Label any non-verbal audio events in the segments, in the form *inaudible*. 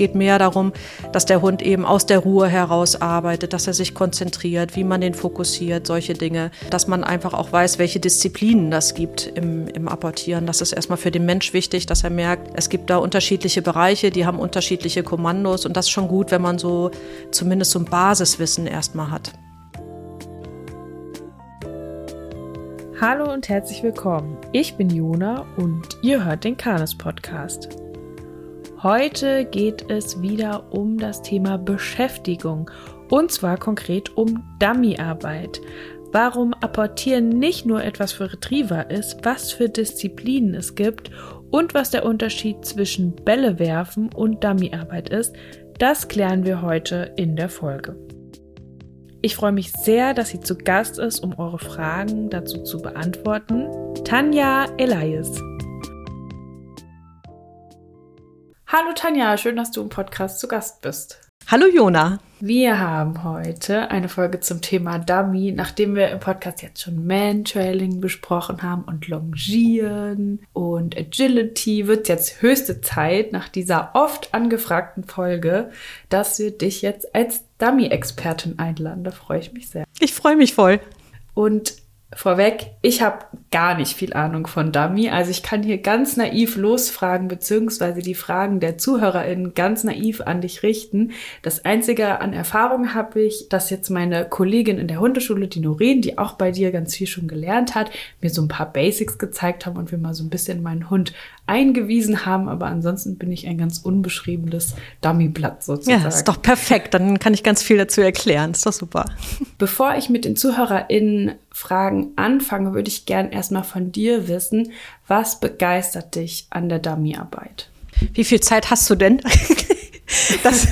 geht mehr darum, dass der Hund eben aus der Ruhe heraus arbeitet, dass er sich konzentriert, wie man den fokussiert, solche Dinge. Dass man einfach auch weiß, welche Disziplinen das gibt im, im Apportieren. Das ist erstmal für den Mensch wichtig, dass er merkt, es gibt da unterschiedliche Bereiche, die haben unterschiedliche Kommandos und das ist schon gut, wenn man so zumindest so ein Basiswissen erstmal hat. Hallo und herzlich willkommen. Ich bin Jona und ihr hört den Kanes Podcast. Heute geht es wieder um das Thema Beschäftigung und zwar konkret um Dummyarbeit. Warum Apportieren nicht nur etwas für Retriever ist, was für Disziplinen es gibt und was der Unterschied zwischen Bälle werfen und Dummyarbeit ist, das klären wir heute in der Folge. Ich freue mich sehr, dass sie zu Gast ist, um eure Fragen dazu zu beantworten. Tanja Elias. Hallo Tanja, schön, dass du im Podcast zu Gast bist. Hallo Jona. Wir haben heute eine Folge zum Thema Dummy, nachdem wir im Podcast jetzt schon Man-Trailing besprochen haben und Longieren und Agility, wird es jetzt höchste Zeit nach dieser oft angefragten Folge, dass wir dich jetzt als Dummy-Expertin einladen. Da freue ich mich sehr. Ich freue mich voll. Und Vorweg, ich habe gar nicht viel Ahnung von Dummy. Also ich kann hier ganz naiv losfragen, beziehungsweise die Fragen der ZuhörerInnen ganz naiv an dich richten. Das Einzige an Erfahrung habe ich, dass jetzt meine Kollegin in der Hundeschule, die Noreen, die auch bei dir ganz viel schon gelernt hat, mir so ein paar Basics gezeigt haben und wir mal so ein bisschen meinen Hund eingewiesen haben. Aber ansonsten bin ich ein ganz unbeschriebenes Dummyblatt sozusagen. Ja, ist doch perfekt. Dann kann ich ganz viel dazu erklären. Ist doch super. Bevor ich mit den ZuhörerInnen Fragen anfange, würde ich gern erstmal von dir wissen, was begeistert dich an der Dummyarbeit? Wie viel Zeit hast du denn? *laughs* Das,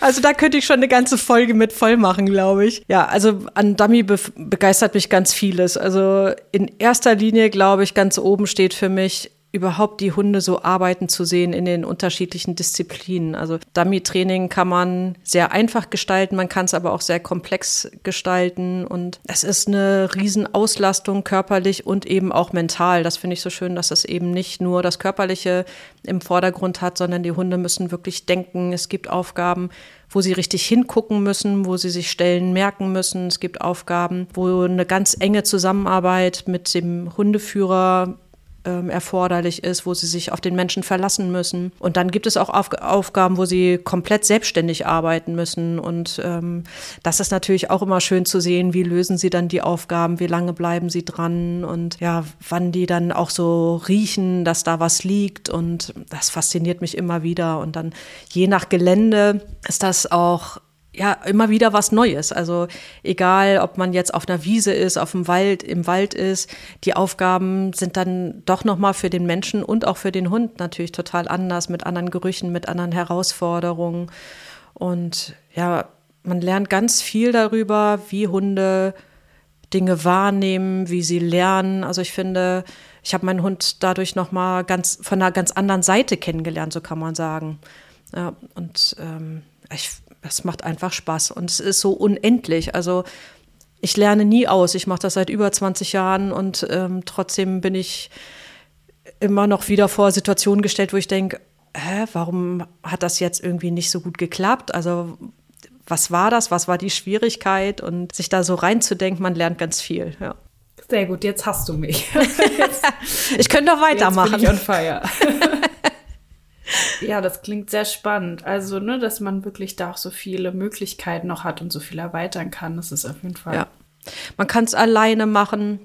also da könnte ich schon eine ganze Folge mit voll machen, glaube ich. Ja, also an Dummy be begeistert mich ganz vieles. Also in erster Linie, glaube ich, ganz oben steht für mich überhaupt die Hunde so arbeiten zu sehen in den unterschiedlichen Disziplinen. Also Dummy-Training kann man sehr einfach gestalten, man kann es aber auch sehr komplex gestalten und es ist eine Riesenauslastung körperlich und eben auch mental. Das finde ich so schön, dass es eben nicht nur das Körperliche im Vordergrund hat, sondern die Hunde müssen wirklich denken. Es gibt Aufgaben, wo sie richtig hingucken müssen, wo sie sich Stellen merken müssen. Es gibt Aufgaben, wo eine ganz enge Zusammenarbeit mit dem Hundeführer ähm, erforderlich ist, wo sie sich auf den Menschen verlassen müssen. Und dann gibt es auch auf Aufgaben, wo sie komplett selbstständig arbeiten müssen. Und ähm, das ist natürlich auch immer schön zu sehen, wie lösen sie dann die Aufgaben, wie lange bleiben sie dran und ja, wann die dann auch so riechen, dass da was liegt. Und das fasziniert mich immer wieder. Und dann je nach Gelände ist das auch ja immer wieder was Neues. Also egal, ob man jetzt auf einer Wiese ist, auf dem Wald, im Wald ist, die Aufgaben sind dann doch noch mal für den Menschen und auch für den Hund natürlich total anders, mit anderen Gerüchen, mit anderen Herausforderungen. Und ja, man lernt ganz viel darüber, wie Hunde Dinge wahrnehmen, wie sie lernen. Also ich finde, ich habe meinen Hund dadurch noch mal ganz von einer ganz anderen Seite kennengelernt, so kann man sagen. Ja, und ähm, ich das macht einfach Spaß und es ist so unendlich. Also ich lerne nie aus. Ich mache das seit über 20 Jahren und ähm, trotzdem bin ich immer noch wieder vor Situationen gestellt, wo ich denke, hä, warum hat das jetzt irgendwie nicht so gut geklappt? Also was war das? Was war die Schwierigkeit? Und sich da so reinzudenken, man lernt ganz viel. Ja. Sehr gut, jetzt hast du mich. *laughs* Jetzt, ich könnte doch weitermachen. Jetzt bin ich on fire. Ja, das klingt sehr spannend. Also, ne, dass man wirklich da auch so viele Möglichkeiten noch hat und so viel erweitern kann, das ist auf jeden Fall. Ja. Man kann es alleine machen.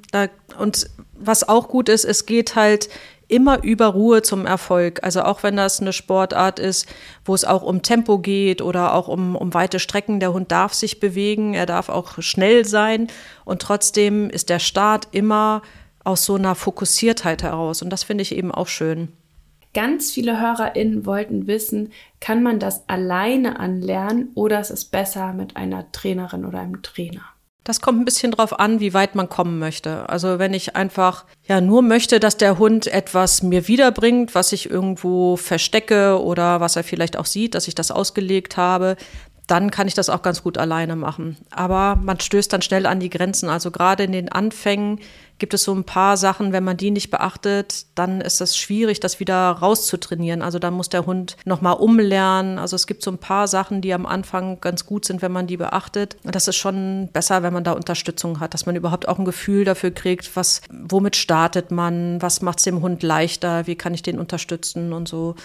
und was auch gut ist, es geht halt immer über Ruhe zum Erfolg. Also auch wenn das eine Sportart ist, wo es auch um Tempo geht oder auch um, um weite Strecken. Der Hund darf sich bewegen, er darf auch schnell sein. Und trotzdem ist der Start immer aus so einer Fokussiertheit heraus. Und das finde ich eben auch schön. Ganz viele HörerInnen wollten wissen, kann man das alleine anlernen oder ist es besser mit einer Trainerin oder einem Trainer? Das kommt ein bisschen drauf an, wie weit man kommen möchte. Also wenn ich einfach ja nur möchte, dass der Hund etwas mir wiederbringt, was ich irgendwo verstecke oder was er vielleicht auch sieht, dass ich das ausgelegt habe, dann kann ich das auch ganz gut alleine machen. Aber man stößt dann schnell an die Grenzen. Also gerade in den Anfängen gibt es so ein paar Sachen, wenn man die nicht beachtet, dann ist es schwierig, das wieder rauszutrainieren. Also dann muss der Hund nochmal umlernen. Also es gibt so ein paar Sachen, die am Anfang ganz gut sind, wenn man die beachtet. Und das ist schon besser, wenn man da Unterstützung hat, dass man überhaupt auch ein Gefühl dafür kriegt, was, womit startet man, was macht es dem Hund leichter, wie kann ich den unterstützen und so.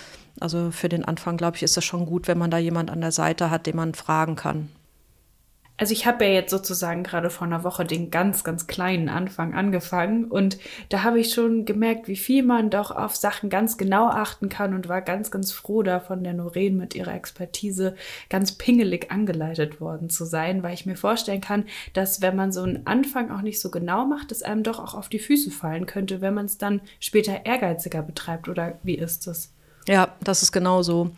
Also für den Anfang, glaube ich, ist es schon gut, wenn man da jemand an der Seite hat, den man fragen kann. Also ich habe ja jetzt sozusagen gerade vor einer Woche den ganz, ganz kleinen Anfang angefangen und da habe ich schon gemerkt, wie viel man doch auf Sachen ganz genau achten kann und war ganz, ganz froh da von der Noreen mit ihrer Expertise ganz pingelig angeleitet worden zu sein, weil ich mir vorstellen kann, dass wenn man so einen Anfang auch nicht so genau macht, es einem doch auch auf die Füße fallen könnte, wenn man es dann später ehrgeiziger betreibt oder wie ist das? Ja, das ist genau so.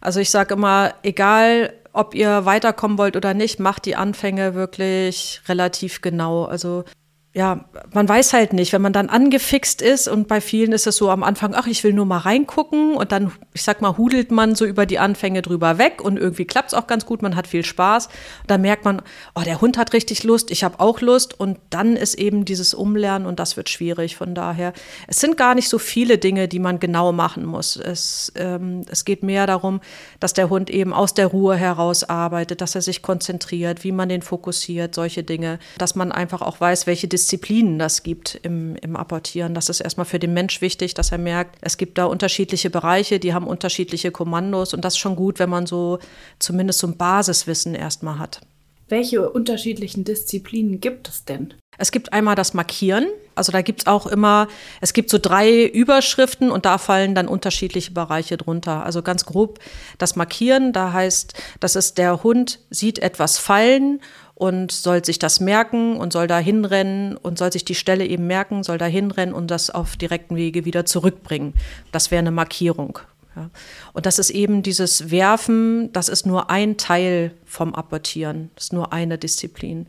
Also ich sage immer, egal ob ihr weiterkommen wollt oder nicht, macht die Anfänge wirklich relativ genau. Also ja, man weiß halt nicht, wenn man dann angefixt ist und bei vielen ist es so am Anfang, ach, ich will nur mal reingucken und dann, ich sag mal, hudelt man so über die Anfänge drüber weg und irgendwie klappt es auch ganz gut, man hat viel Spaß. Und dann merkt man, oh, der Hund hat richtig Lust, ich habe auch Lust und dann ist eben dieses Umlernen und das wird schwierig. Von daher, es sind gar nicht so viele Dinge, die man genau machen muss. Es, ähm, es geht mehr darum, dass der Hund eben aus der Ruhe heraus arbeitet, dass er sich konzentriert, wie man den fokussiert, solche Dinge, dass man einfach auch weiß, welche Disziplinen das gibt im, im Apportieren. Das ist erstmal für den Mensch wichtig, dass er merkt, es gibt da unterschiedliche Bereiche, die haben unterschiedliche Kommandos und das ist schon gut, wenn man so zumindest so ein Basiswissen erstmal hat. Welche unterschiedlichen Disziplinen gibt es denn? Es gibt einmal das Markieren. Also da gibt es auch immer, es gibt so drei Überschriften und da fallen dann unterschiedliche Bereiche drunter. Also ganz grob das Markieren, da heißt, das ist der Hund sieht etwas fallen und soll sich das merken und soll da hinrennen und soll sich die Stelle eben merken, soll da hinrennen und das auf direkten Wege wieder zurückbringen. Das wäre eine Markierung. Ja. Und das ist eben dieses Werfen, das ist nur ein Teil vom Apportieren, das ist nur eine Disziplin.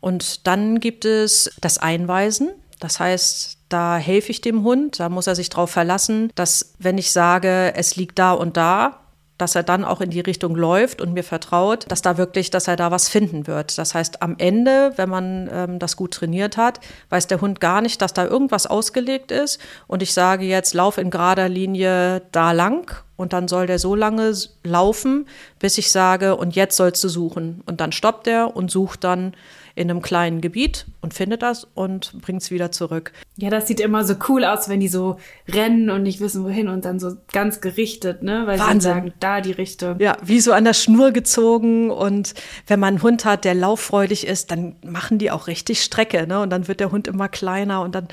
Und dann gibt es das Einweisen. Das heißt, da helfe ich dem Hund, da muss er sich darauf verlassen, dass wenn ich sage, es liegt da und da, dass er dann auch in die Richtung läuft und mir vertraut, dass da wirklich, dass er da was finden wird. Das heißt, am Ende, wenn man ähm, das gut trainiert hat, weiß der Hund gar nicht, dass da irgendwas ausgelegt ist und ich sage jetzt, lauf in gerader Linie da lang und dann soll der so lange laufen, bis ich sage, und jetzt sollst du suchen. Und dann stoppt er und sucht dann in einem kleinen Gebiet und findet das und bringt es wieder zurück. Ja, das sieht immer so cool aus, wenn die so rennen und nicht wissen, wohin und dann so ganz gerichtet, ne? Weil Wahnsinn. sie sagen, da die Richtung. Ja, wie so an der Schnur gezogen und wenn man einen Hund hat, der lauffreudig ist, dann machen die auch richtig Strecke, ne? Und dann wird der Hund immer kleiner und dann,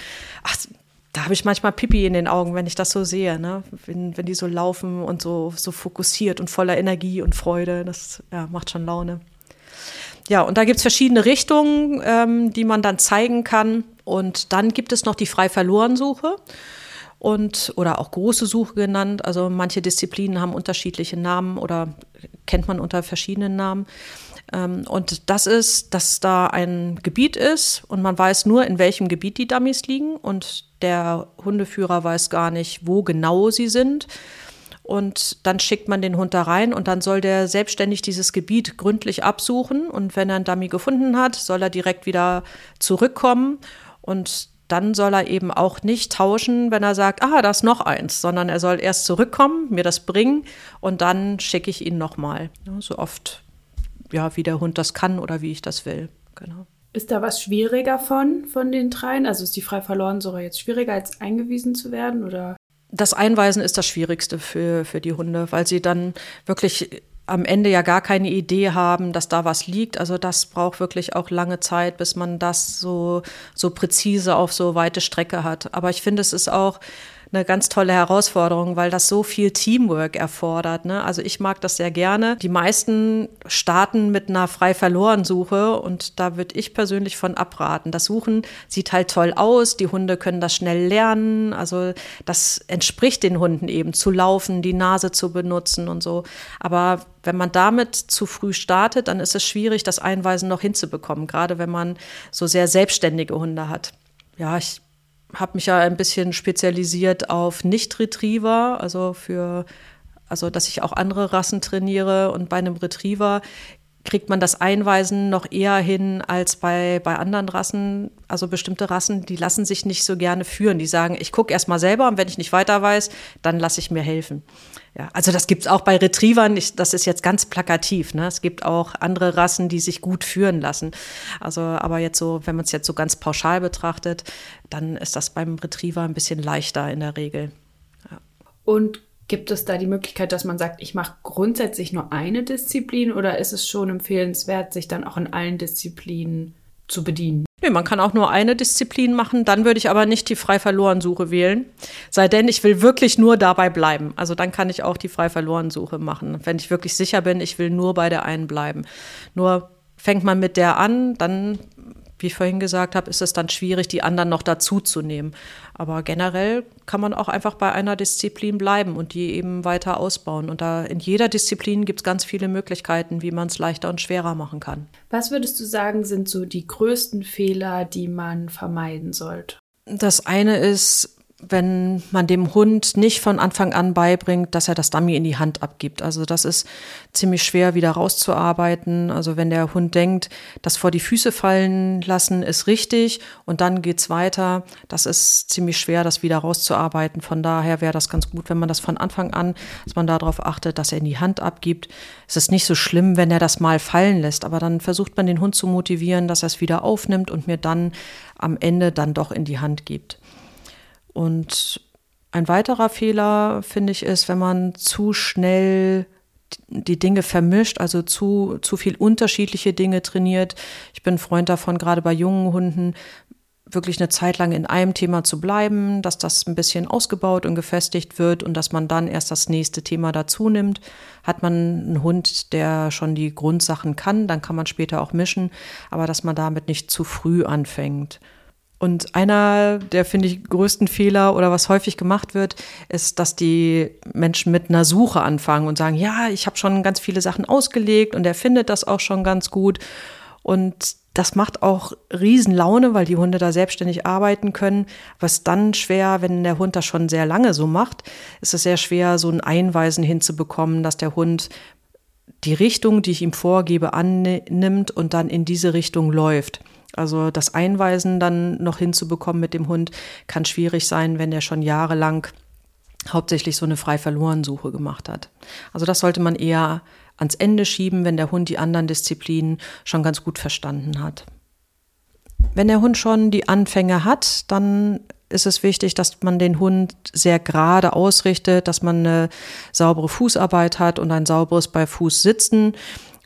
ach, da habe ich manchmal Pipi in den Augen, wenn ich das so sehe, ne? wenn, wenn die so laufen und so, so fokussiert und voller Energie und Freude. Das ja, macht schon Laune. Ja, und da gibt es verschiedene Richtungen, ähm, die man dann zeigen kann. Und dann gibt es noch die Frei-Verloren-Suche und oder auch große Suche genannt. Also manche Disziplinen haben unterschiedliche Namen oder kennt man unter verschiedenen Namen. Ähm, und das ist, dass da ein Gebiet ist und man weiß nur, in welchem Gebiet die Dummies liegen und der Hundeführer weiß gar nicht, wo genau sie sind und dann schickt man den Hund da rein und dann soll der selbstständig dieses Gebiet gründlich absuchen und wenn er einen Dummy gefunden hat, soll er direkt wieder zurückkommen und dann soll er eben auch nicht tauschen, wenn er sagt, ah, da ist noch eins, sondern er soll erst zurückkommen, mir das bringen und dann schicke ich ihn nochmal. so oft, ja, wie der Hund das kann oder wie ich das will. Genau. Ist da was schwieriger von, von den dreien? Also ist die frei verloren Suche jetzt schwieriger, als eingewiesen zu werden? Oder? Das Einweisen ist das Schwierigste für, für die Hunde, weil sie dann wirklich am Ende ja gar keine Idee haben, dass da was liegt. Also das braucht wirklich auch lange Zeit, bis man das so, so präzise auf so weite Strecke hat. Aber ich finde, es ist auch eine ganz tolle Herausforderung, weil das so viel Teamwork erfordert. Ne? Also ich mag das sehr gerne. Die meisten starten mit einer frei verloren Suche und da würde ich persönlich von abraten. Das Suchen sieht halt toll aus, die Hunde können das schnell lernen. Also das entspricht den Hunden eben, zu laufen, die Nase zu benutzen und so. Aber wenn man damit zu früh startet, dann ist es schwierig, das Einweisen noch hinzubekommen, gerade wenn man so sehr selbstständige Hunde hat. Ja, ich habe mich ja ein bisschen spezialisiert auf Nicht-Retriever, also für, also dass ich auch andere Rassen trainiere. Und bei einem Retriever kriegt man das Einweisen noch eher hin als bei, bei anderen Rassen. Also bestimmte Rassen, die lassen sich nicht so gerne führen. Die sagen, ich gucke erst mal selber und wenn ich nicht weiter weiß, dann lasse ich mir helfen. Ja, also das gibt's auch bei Retrievern. Ich, das ist jetzt ganz plakativ. Ne? Es gibt auch andere Rassen, die sich gut führen lassen. Also, aber jetzt so, wenn man es jetzt so ganz pauschal betrachtet, dann ist das beim Retriever ein bisschen leichter in der Regel. Ja. Und Gibt es da die Möglichkeit, dass man sagt, ich mache grundsätzlich nur eine Disziplin oder ist es schon empfehlenswert, sich dann auch in allen Disziplinen zu bedienen? Nee, man kann auch nur eine Disziplin machen, dann würde ich aber nicht die Frei-Verloren-Suche wählen. Sei denn, ich will wirklich nur dabei bleiben. Also dann kann ich auch die Frei-Verloren-Suche machen. Wenn ich wirklich sicher bin, ich will nur bei der einen bleiben. Nur fängt man mit der an, dann wie ich vorhin gesagt habe, ist es dann schwierig, die anderen noch dazuzunehmen. Aber generell kann man auch einfach bei einer Disziplin bleiben und die eben weiter ausbauen. Und da in jeder Disziplin gibt es ganz viele Möglichkeiten, wie man es leichter und schwerer machen kann. Was würdest du sagen, sind so die größten Fehler, die man vermeiden sollte? Das eine ist, wenn man dem Hund nicht von Anfang an beibringt, dass er das Dummy in die Hand abgibt. Also das ist ziemlich schwer wieder rauszuarbeiten. Also wenn der Hund denkt, das vor die Füße fallen lassen ist richtig und dann geht's weiter, das ist ziemlich schwer, das wieder rauszuarbeiten. Von daher wäre das ganz gut, wenn man das von Anfang an, dass man darauf achtet, dass er in die Hand abgibt. Es ist nicht so schlimm, wenn er das mal fallen lässt, aber dann versucht man den Hund zu motivieren, dass er es wieder aufnimmt und mir dann am Ende dann doch in die Hand gibt. Und ein weiterer Fehler, finde ich, ist, wenn man zu schnell die Dinge vermischt, also zu, zu viel unterschiedliche Dinge trainiert. Ich bin Freund davon, gerade bei jungen Hunden wirklich eine Zeit lang in einem Thema zu bleiben, dass das ein bisschen ausgebaut und gefestigt wird und dass man dann erst das nächste Thema dazu nimmt. Hat man einen Hund, der schon die Grundsachen kann, dann kann man später auch mischen, aber dass man damit nicht zu früh anfängt. Und einer der, finde ich, größten Fehler oder was häufig gemacht wird, ist, dass die Menschen mit einer Suche anfangen und sagen, ja, ich habe schon ganz viele Sachen ausgelegt und er findet das auch schon ganz gut. Und das macht auch Riesenlaune, weil die Hunde da selbstständig arbeiten können. Was dann schwer, wenn der Hund das schon sehr lange so macht, ist es sehr schwer, so ein Einweisen hinzubekommen, dass der Hund die Richtung, die ich ihm vorgebe, annimmt und dann in diese Richtung läuft. Also das Einweisen dann noch hinzubekommen mit dem Hund kann schwierig sein, wenn der schon jahrelang hauptsächlich so eine frei verloren Suche gemacht hat. Also das sollte man eher ans Ende schieben, wenn der Hund die anderen Disziplinen schon ganz gut verstanden hat. Wenn der Hund schon die Anfänge hat, dann ist es wichtig, dass man den Hund sehr gerade ausrichtet, dass man eine saubere Fußarbeit hat und ein sauberes bei Fuß sitzen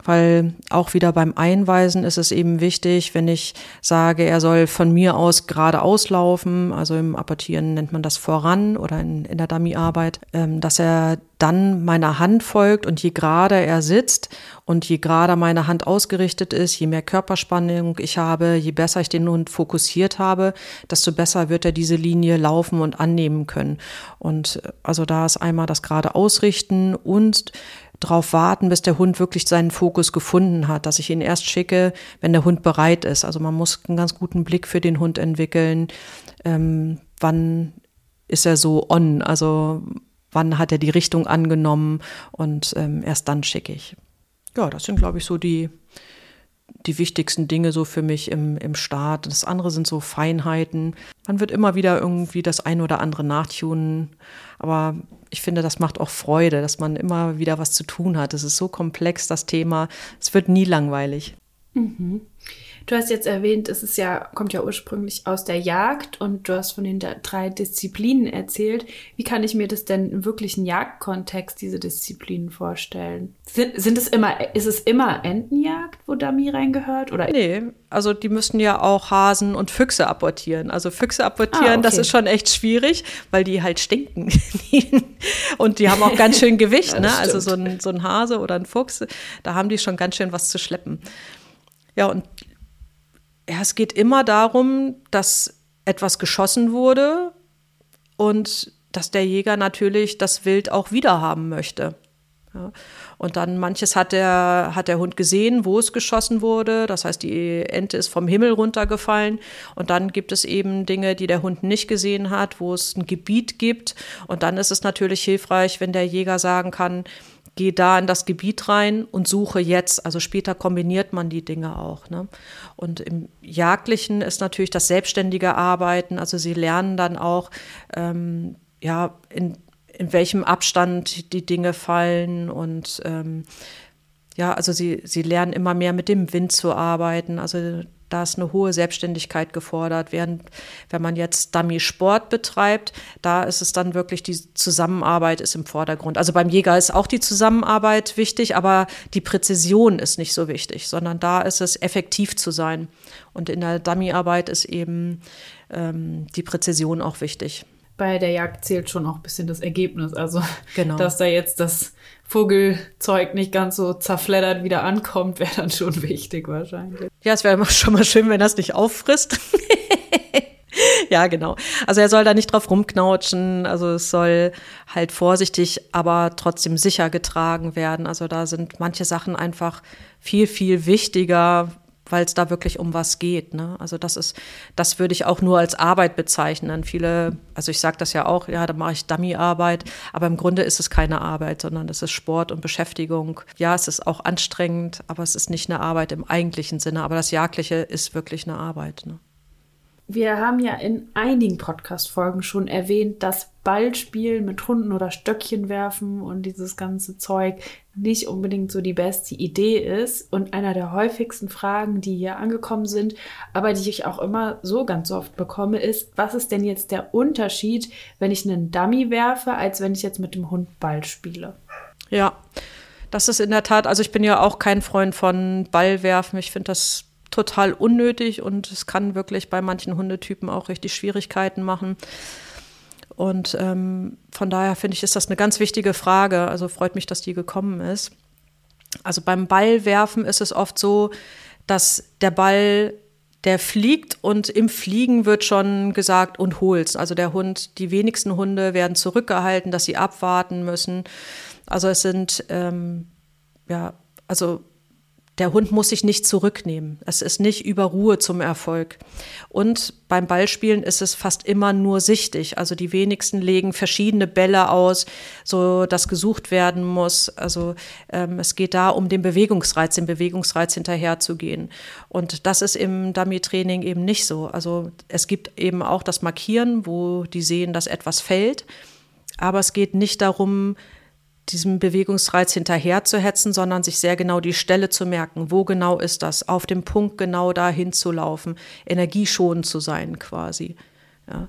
weil auch wieder beim Einweisen ist es eben wichtig, wenn ich sage, er soll von mir aus geradeaus laufen, also im Apportieren nennt man das voran oder in, in der Dummyarbeit, ähm, dass er dann meiner Hand folgt und je gerader er sitzt und je gerader meine Hand ausgerichtet ist, je mehr Körperspannung ich habe, je besser ich den Hund fokussiert habe, desto besser wird er diese Linie laufen und annehmen können. Und äh, also da ist einmal das gerade Ausrichten und darauf warten, bis der Hund wirklich seinen Fokus gefunden hat, dass ich ihn erst schicke, wenn der Hund bereit ist. Also man muss einen ganz guten Blick für den Hund entwickeln. Ähm, wann ist er so on? Also wann hat er die Richtung angenommen und ähm, erst dann schicke ich. Ja, das sind, glaube ich, so die, die wichtigsten Dinge so für mich im, im Start. Das andere sind so Feinheiten. Man wird immer wieder irgendwie das eine oder andere nachtunen. Aber ich finde, das macht auch Freude, dass man immer wieder was zu tun hat. Es ist so komplex, das Thema. Es wird nie langweilig. Mhm. Du hast jetzt erwähnt, es ist ja, kommt ja ursprünglich aus der Jagd und du hast von den drei Disziplinen erzählt. Wie kann ich mir das denn im wirklichen Jagdkontext, diese Disziplinen vorstellen? Sind, sind es immer, ist es immer Entenjagd, wo Dummy reingehört? Oder? Nee, also die müssen ja auch Hasen und Füchse apportieren. Also Füchse apportieren, ah, okay. das ist schon echt schwierig, weil die halt stinken. *laughs* und die haben auch ganz schön Gewicht, ja, ne? Also so ein, so ein Hase oder ein Fuchs, da haben die schon ganz schön was zu schleppen. Ja, und ja, es geht immer darum, dass etwas geschossen wurde und dass der Jäger natürlich das Wild auch wiederhaben möchte. Ja. Und dann manches hat der, hat der Hund gesehen, wo es geschossen wurde. Das heißt, die Ente ist vom Himmel runtergefallen. Und dann gibt es eben Dinge, die der Hund nicht gesehen hat, wo es ein Gebiet gibt. Und dann ist es natürlich hilfreich, wenn der Jäger sagen kann, gehe da in das Gebiet rein und suche jetzt. Also später kombiniert man die Dinge auch. Ne? Und im Jagdlichen ist natürlich das selbstständige Arbeiten. Also sie lernen dann auch, ähm, ja, in, in welchem Abstand die Dinge fallen und ähm, ja, also sie, sie lernen immer mehr mit dem Wind zu arbeiten. Also da ist eine hohe Selbstständigkeit gefordert. Während, wenn man jetzt Dummy-Sport betreibt, da ist es dann wirklich die Zusammenarbeit ist im Vordergrund. Also beim Jäger ist auch die Zusammenarbeit wichtig, aber die Präzision ist nicht so wichtig, sondern da ist es effektiv zu sein. Und in der Dummy-Arbeit ist eben ähm, die Präzision auch wichtig bei der Jagd zählt schon auch ein bisschen das Ergebnis. Also, genau. dass da jetzt das Vogelzeug nicht ganz so zerfleddert wieder ankommt, wäre dann schon wichtig wahrscheinlich. Ja, es wäre schon mal schön, wenn das nicht auffrisst. *laughs* ja, genau. Also er soll da nicht drauf rumknautschen. Also es soll halt vorsichtig, aber trotzdem sicher getragen werden. Also da sind manche Sachen einfach viel, viel wichtiger, weil es da wirklich um was geht. Ne? Also das ist, das würde ich auch nur als Arbeit bezeichnen. Viele, also ich sage das ja auch, ja, da mache ich Dummy-Arbeit, aber im Grunde ist es keine Arbeit, sondern es ist Sport und Beschäftigung. Ja, es ist auch anstrengend, aber es ist nicht eine Arbeit im eigentlichen Sinne. Aber das Jagdliche ist wirklich eine Arbeit. Ne? Wir haben ja in einigen Podcast-Folgen schon erwähnt, dass Ballspielen mit Hunden oder Stöckchen werfen und dieses ganze Zeug nicht unbedingt so die beste Idee ist. Und einer der häufigsten Fragen, die hier angekommen sind, aber die ich auch immer so ganz oft bekomme, ist, was ist denn jetzt der Unterschied, wenn ich einen Dummy werfe, als wenn ich jetzt mit dem Hund Ball spiele? Ja, das ist in der Tat, also ich bin ja auch kein Freund von Ballwerfen. Ich finde das total unnötig und es kann wirklich bei manchen Hundetypen auch richtig Schwierigkeiten machen. Und ähm, von daher finde ich, ist das eine ganz wichtige Frage. Also freut mich, dass die gekommen ist. Also beim Ballwerfen ist es oft so, dass der Ball, der fliegt und im Fliegen wird schon gesagt und holst. Also der Hund, die wenigsten Hunde werden zurückgehalten, dass sie abwarten müssen. Also es sind ähm, ja, also der Hund muss sich nicht zurücknehmen. Es ist nicht über Ruhe zum Erfolg. Und beim Ballspielen ist es fast immer nur sichtig. Also die wenigsten legen verschiedene Bälle aus, so dass gesucht werden muss. Also ähm, es geht da um den Bewegungsreiz, den Bewegungsreiz hinterherzugehen. Und das ist im Dummy-Training eben nicht so. Also es gibt eben auch das Markieren, wo die sehen, dass etwas fällt. Aber es geht nicht darum, diesem Bewegungsreiz hinterher zu hetzen, sondern sich sehr genau die Stelle zu merken. Wo genau ist das? Auf dem Punkt genau dahin zu laufen, energieschonend zu sein quasi. Ja.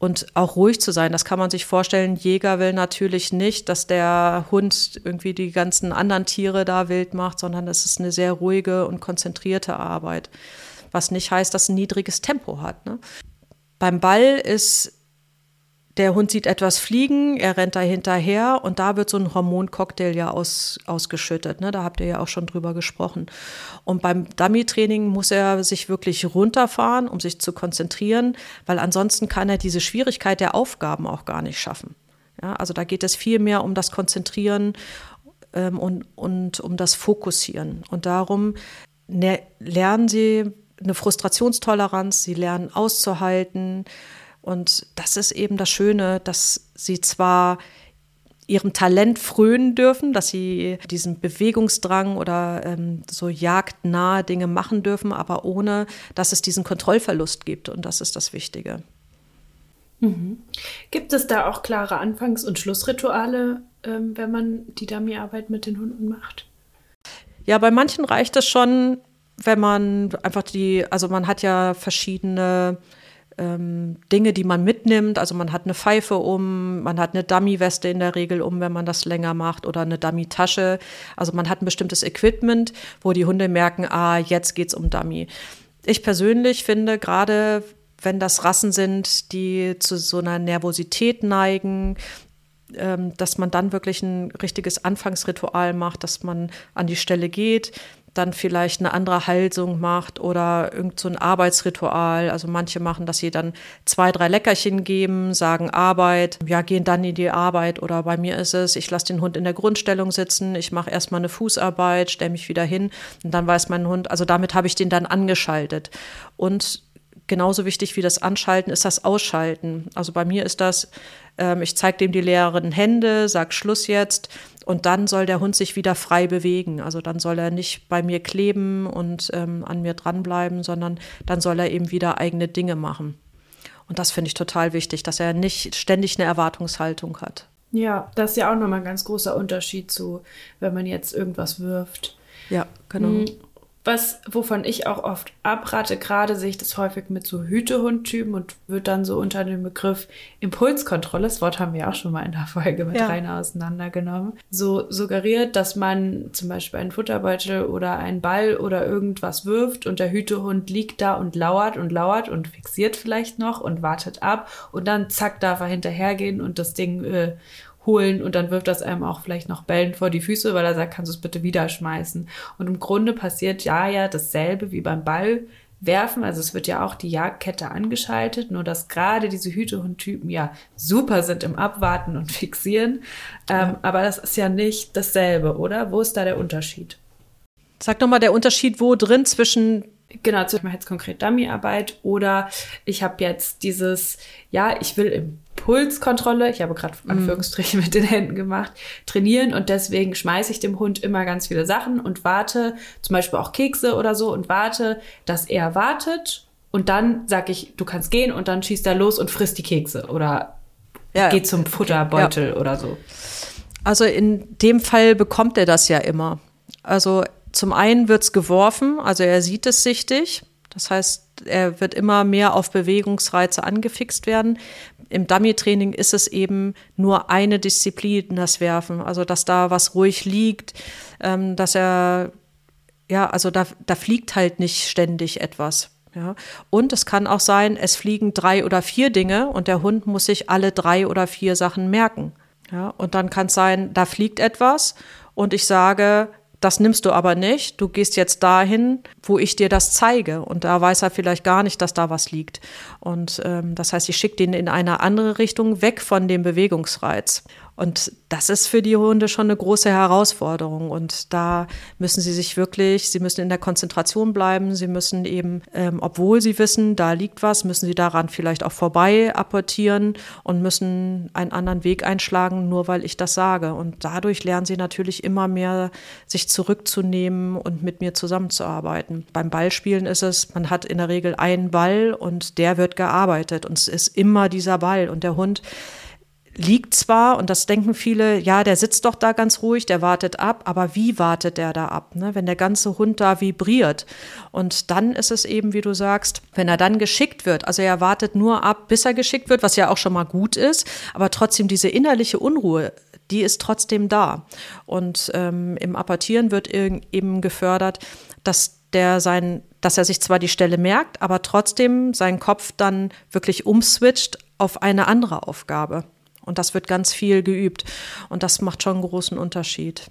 Und auch ruhig zu sein, das kann man sich vorstellen. Jäger will natürlich nicht, dass der Hund irgendwie die ganzen anderen Tiere da wild macht, sondern es ist eine sehr ruhige und konzentrierte Arbeit. Was nicht heißt, dass ein niedriges Tempo hat. Ne? Beim Ball ist der Hund sieht etwas fliegen, er rennt da hinterher und da wird so ein Hormoncocktail ja aus, ausgeschüttet. Ne? Da habt ihr ja auch schon drüber gesprochen. Und beim Dummy-Training muss er sich wirklich runterfahren, um sich zu konzentrieren, weil ansonsten kann er diese Schwierigkeit der Aufgaben auch gar nicht schaffen. Ja, also da geht es viel mehr um das Konzentrieren ähm, und, und um das Fokussieren. Und darum ne, lernen sie eine Frustrationstoleranz, sie lernen auszuhalten, und das ist eben das Schöne, dass sie zwar ihrem Talent frönen dürfen, dass sie diesen Bewegungsdrang oder ähm, so jagdnahe Dinge machen dürfen, aber ohne, dass es diesen Kontrollverlust gibt. Und das ist das Wichtige. Mhm. Gibt es da auch klare Anfangs- und Schlussrituale, ähm, wenn man die Dummy-Arbeit mit den Hunden macht? Ja, bei manchen reicht es schon, wenn man einfach die, also man hat ja verschiedene ähm, Dinge, die man mitnimmt. Also man hat eine Pfeife um, man hat eine Dummy-Weste in der Regel um, wenn man das länger macht, oder eine Dummy-Tasche. Also man hat ein bestimmtes Equipment, wo die Hunde merken, ah, jetzt geht's um Dummy. Ich persönlich finde, gerade wenn das Rassen sind, die zu so einer Nervosität neigen, ähm, dass man dann wirklich ein richtiges Anfangsritual macht, dass man an die Stelle geht, dann vielleicht eine andere Halsung macht oder irgend so ein Arbeitsritual. Also manche machen, dass sie dann zwei, drei Leckerchen geben, sagen Arbeit, ja, gehen dann in die Arbeit oder bei mir ist es, ich lasse den Hund in der Grundstellung sitzen, ich mache erstmal eine Fußarbeit, stelle mich wieder hin und dann weiß mein Hund, also damit habe ich den dann angeschaltet. Und genauso wichtig wie das Anschalten ist das Ausschalten. Also bei mir ist das, ähm, ich zeige dem die leeren Hände, sag Schluss jetzt und dann soll der Hund sich wieder frei bewegen. Also dann soll er nicht bei mir kleben und ähm, an mir dranbleiben, sondern dann soll er eben wieder eigene Dinge machen. Und das finde ich total wichtig, dass er nicht ständig eine Erwartungshaltung hat. Ja, das ist ja auch nochmal ein ganz großer Unterschied zu, wenn man jetzt irgendwas wirft. Ja, genau. Mhm. Was, wovon ich auch oft abrate, gerade sehe ich das häufig mit so Hütehundtypen und wird dann so unter dem Begriff Impulskontrolle, das Wort haben wir auch schon mal in der Folge mit ja. Rainer auseinandergenommen, so suggeriert, dass man zum Beispiel einen Futterbeutel oder einen Ball oder irgendwas wirft und der Hütehund liegt da und lauert und lauert und fixiert vielleicht noch und wartet ab und dann zack darf er hinterhergehen und das Ding äh, holen und dann wirft das einem auch vielleicht noch bellend vor die Füße, weil er sagt, kannst du es bitte wieder schmeißen. Und im Grunde passiert ja ja dasselbe wie beim Ball werfen. Also es wird ja auch die Jagdkette angeschaltet, nur dass gerade diese Hütehundtypen ja super sind im Abwarten und *laughs* Fixieren. Ähm, aber das ist ja nicht dasselbe, oder? Wo ist da der Unterschied? Sag nochmal der Unterschied, wo drin zwischen Genau, zum Beispiel jetzt konkret Dummyarbeit oder ich habe jetzt dieses, ja, ich will Impulskontrolle, ich habe gerade mhm. Anführungsstriche mit den Händen gemacht, trainieren und deswegen schmeiße ich dem Hund immer ganz viele Sachen und warte, zum Beispiel auch Kekse oder so und warte, dass er wartet und dann sage ich, du kannst gehen und dann schießt er los und frisst die Kekse oder ja, geht zum Futterbeutel ja. oder so. Also in dem Fall bekommt er das ja immer. Also zum einen wird es geworfen, also er sieht es sichtig. Das heißt, er wird immer mehr auf Bewegungsreize angefixt werden. Im Dummy-Training ist es eben nur eine Disziplin, das Werfen. Also, dass da was ruhig liegt, ähm, dass er, ja, also da, da fliegt halt nicht ständig etwas. Ja. Und es kann auch sein, es fliegen drei oder vier Dinge und der Hund muss sich alle drei oder vier Sachen merken. Ja. Und dann kann es sein, da fliegt etwas und ich sage, das nimmst du aber nicht. Du gehst jetzt dahin, wo ich dir das zeige. Und da weiß er vielleicht gar nicht, dass da was liegt. Und ähm, das heißt, ich schicke den in eine andere Richtung, weg von dem Bewegungsreiz. Und das ist für die Hunde schon eine große Herausforderung. Und da müssen sie sich wirklich, sie müssen in der Konzentration bleiben. Sie müssen eben, ähm, obwohl sie wissen, da liegt was, müssen sie daran vielleicht auch vorbei apportieren und müssen einen anderen Weg einschlagen, nur weil ich das sage. Und dadurch lernen sie natürlich immer mehr, sich zurückzunehmen und mit mir zusammenzuarbeiten. Beim Ballspielen ist es, man hat in der Regel einen Ball und der wird gearbeitet. Und es ist immer dieser Ball. Und der Hund liegt zwar, und das denken viele, ja, der sitzt doch da ganz ruhig, der wartet ab, aber wie wartet der da ab, ne? wenn der ganze Hund da vibriert? Und dann ist es eben, wie du sagst, wenn er dann geschickt wird, also er wartet nur ab, bis er geschickt wird, was ja auch schon mal gut ist, aber trotzdem diese innerliche Unruhe, die ist trotzdem da. Und ähm, im Apportieren wird eben gefördert, dass der sein, dass er sich zwar die Stelle merkt, aber trotzdem seinen Kopf dann wirklich umswitcht auf eine andere Aufgabe. Und das wird ganz viel geübt. Und das macht schon einen großen Unterschied.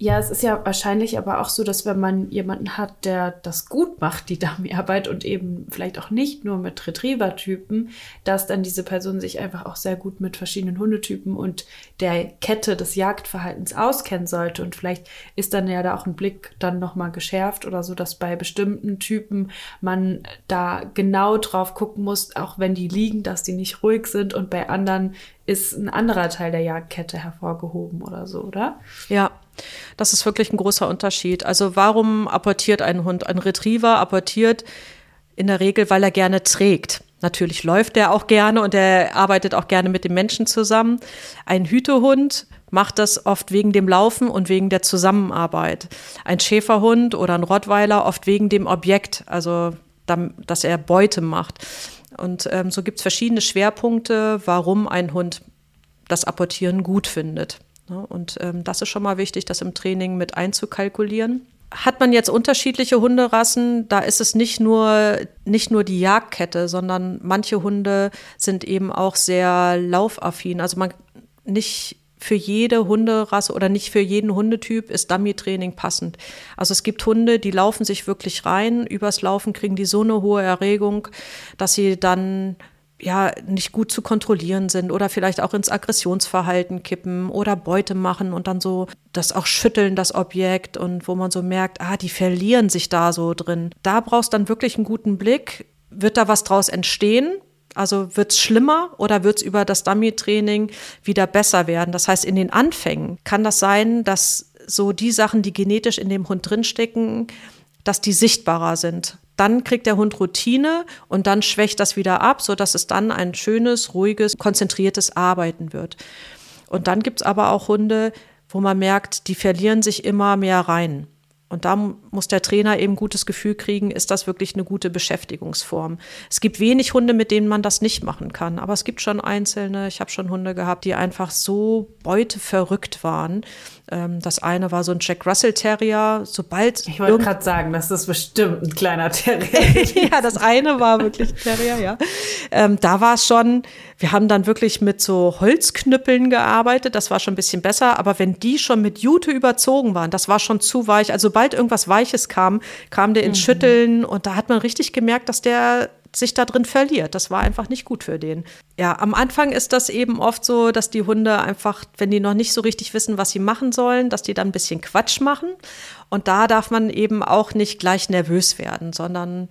Ja, es ist ja wahrscheinlich aber auch so, dass wenn man jemanden hat, der das gut macht, die Dummyarbeit und eben vielleicht auch nicht nur mit Retriever-Typen, dass dann diese Person sich einfach auch sehr gut mit verschiedenen Hundetypen und der Kette des Jagdverhaltens auskennen sollte. Und vielleicht ist dann ja da auch ein Blick dann nochmal geschärft oder so, dass bei bestimmten Typen man da genau drauf gucken muss, auch wenn die liegen, dass die nicht ruhig sind und bei anderen ist ein anderer Teil der Jagdkette hervorgehoben oder so, oder? Ja, das ist wirklich ein großer Unterschied. Also warum apportiert ein Hund? Ein Retriever apportiert in der Regel, weil er gerne trägt. Natürlich läuft er auch gerne und er arbeitet auch gerne mit dem Menschen zusammen. Ein Hütehund macht das oft wegen dem Laufen und wegen der Zusammenarbeit. Ein Schäferhund oder ein Rottweiler oft wegen dem Objekt, also dass er Beute macht. Und ähm, so gibt es verschiedene Schwerpunkte, warum ein Hund das Apportieren gut findet. Ne? Und ähm, das ist schon mal wichtig, das im Training mit einzukalkulieren. Hat man jetzt unterschiedliche Hunderassen, da ist es nicht nur, nicht nur die Jagdkette, sondern manche Hunde sind eben auch sehr laufaffin. Also man nicht für jede Hunderasse oder nicht für jeden Hundetyp ist Dummy-Training passend. Also es gibt Hunde, die laufen sich wirklich rein, übers Laufen kriegen die so eine hohe Erregung, dass sie dann ja nicht gut zu kontrollieren sind oder vielleicht auch ins Aggressionsverhalten kippen oder Beute machen und dann so das auch schütteln, das Objekt und wo man so merkt, ah, die verlieren sich da so drin. Da brauchst dann wirklich einen guten Blick. wird da was draus entstehen? Also wird es schlimmer oder wird es über das Dummy-Training wieder besser werden? Das heißt, in den Anfängen kann das sein, dass so die Sachen, die genetisch in dem Hund drinstecken, dass die sichtbarer sind. Dann kriegt der Hund Routine und dann schwächt das wieder ab, sodass es dann ein schönes, ruhiges, konzentriertes Arbeiten wird. Und dann gibt es aber auch Hunde, wo man merkt, die verlieren sich immer mehr rein. Und da muss der Trainer eben gutes Gefühl kriegen, ist das wirklich eine gute Beschäftigungsform. Es gibt wenig Hunde, mit denen man das nicht machen kann, aber es gibt schon einzelne. Ich habe schon Hunde gehabt, die einfach so beuteverrückt waren, ähm, das eine war so ein Jack Russell Terrier. Sobald ich wollte gerade sagen, das ist bestimmt ein kleiner Terrier. *laughs* ja, das eine war wirklich ein Terrier, ja. Ähm, da war es schon. Wir haben dann wirklich mit so Holzknüppeln gearbeitet. Das war schon ein bisschen besser. Aber wenn die schon mit Jute überzogen waren, das war schon zu weich. Also sobald irgendwas Weiches kam, kam der ins mhm. Schütteln und da hat man richtig gemerkt, dass der sich da drin verliert. Das war einfach nicht gut für den. Ja, am Anfang ist das eben oft so, dass die Hunde einfach, wenn die noch nicht so richtig wissen, was sie machen sollen, dass die dann ein bisschen Quatsch machen. Und da darf man eben auch nicht gleich nervös werden, sondern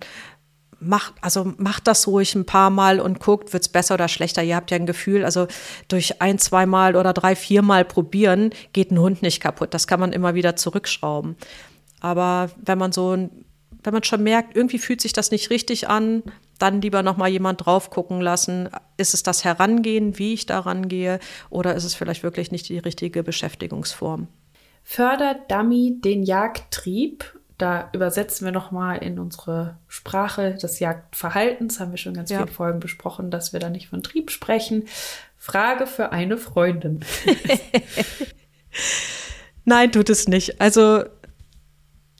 macht, also macht das ruhig ein paar Mal und guckt, wird's besser oder schlechter. Ihr habt ja ein Gefühl, also durch ein, zweimal oder drei, viermal probieren geht ein Hund nicht kaputt. Das kann man immer wieder zurückschrauben. Aber wenn man so, wenn man schon merkt, irgendwie fühlt sich das nicht richtig an, dann lieber noch mal jemand drauf gucken lassen. Ist es das Herangehen, wie ich daran gehe, oder ist es vielleicht wirklich nicht die richtige Beschäftigungsform? Fördert Dummy den Jagdtrieb? Da übersetzen wir noch mal in unsere Sprache des Jagdverhaltens. Haben wir schon ganz ja. viele Folgen besprochen, dass wir da nicht von Trieb sprechen. Frage für eine Freundin. *laughs* Nein, tut es nicht. Also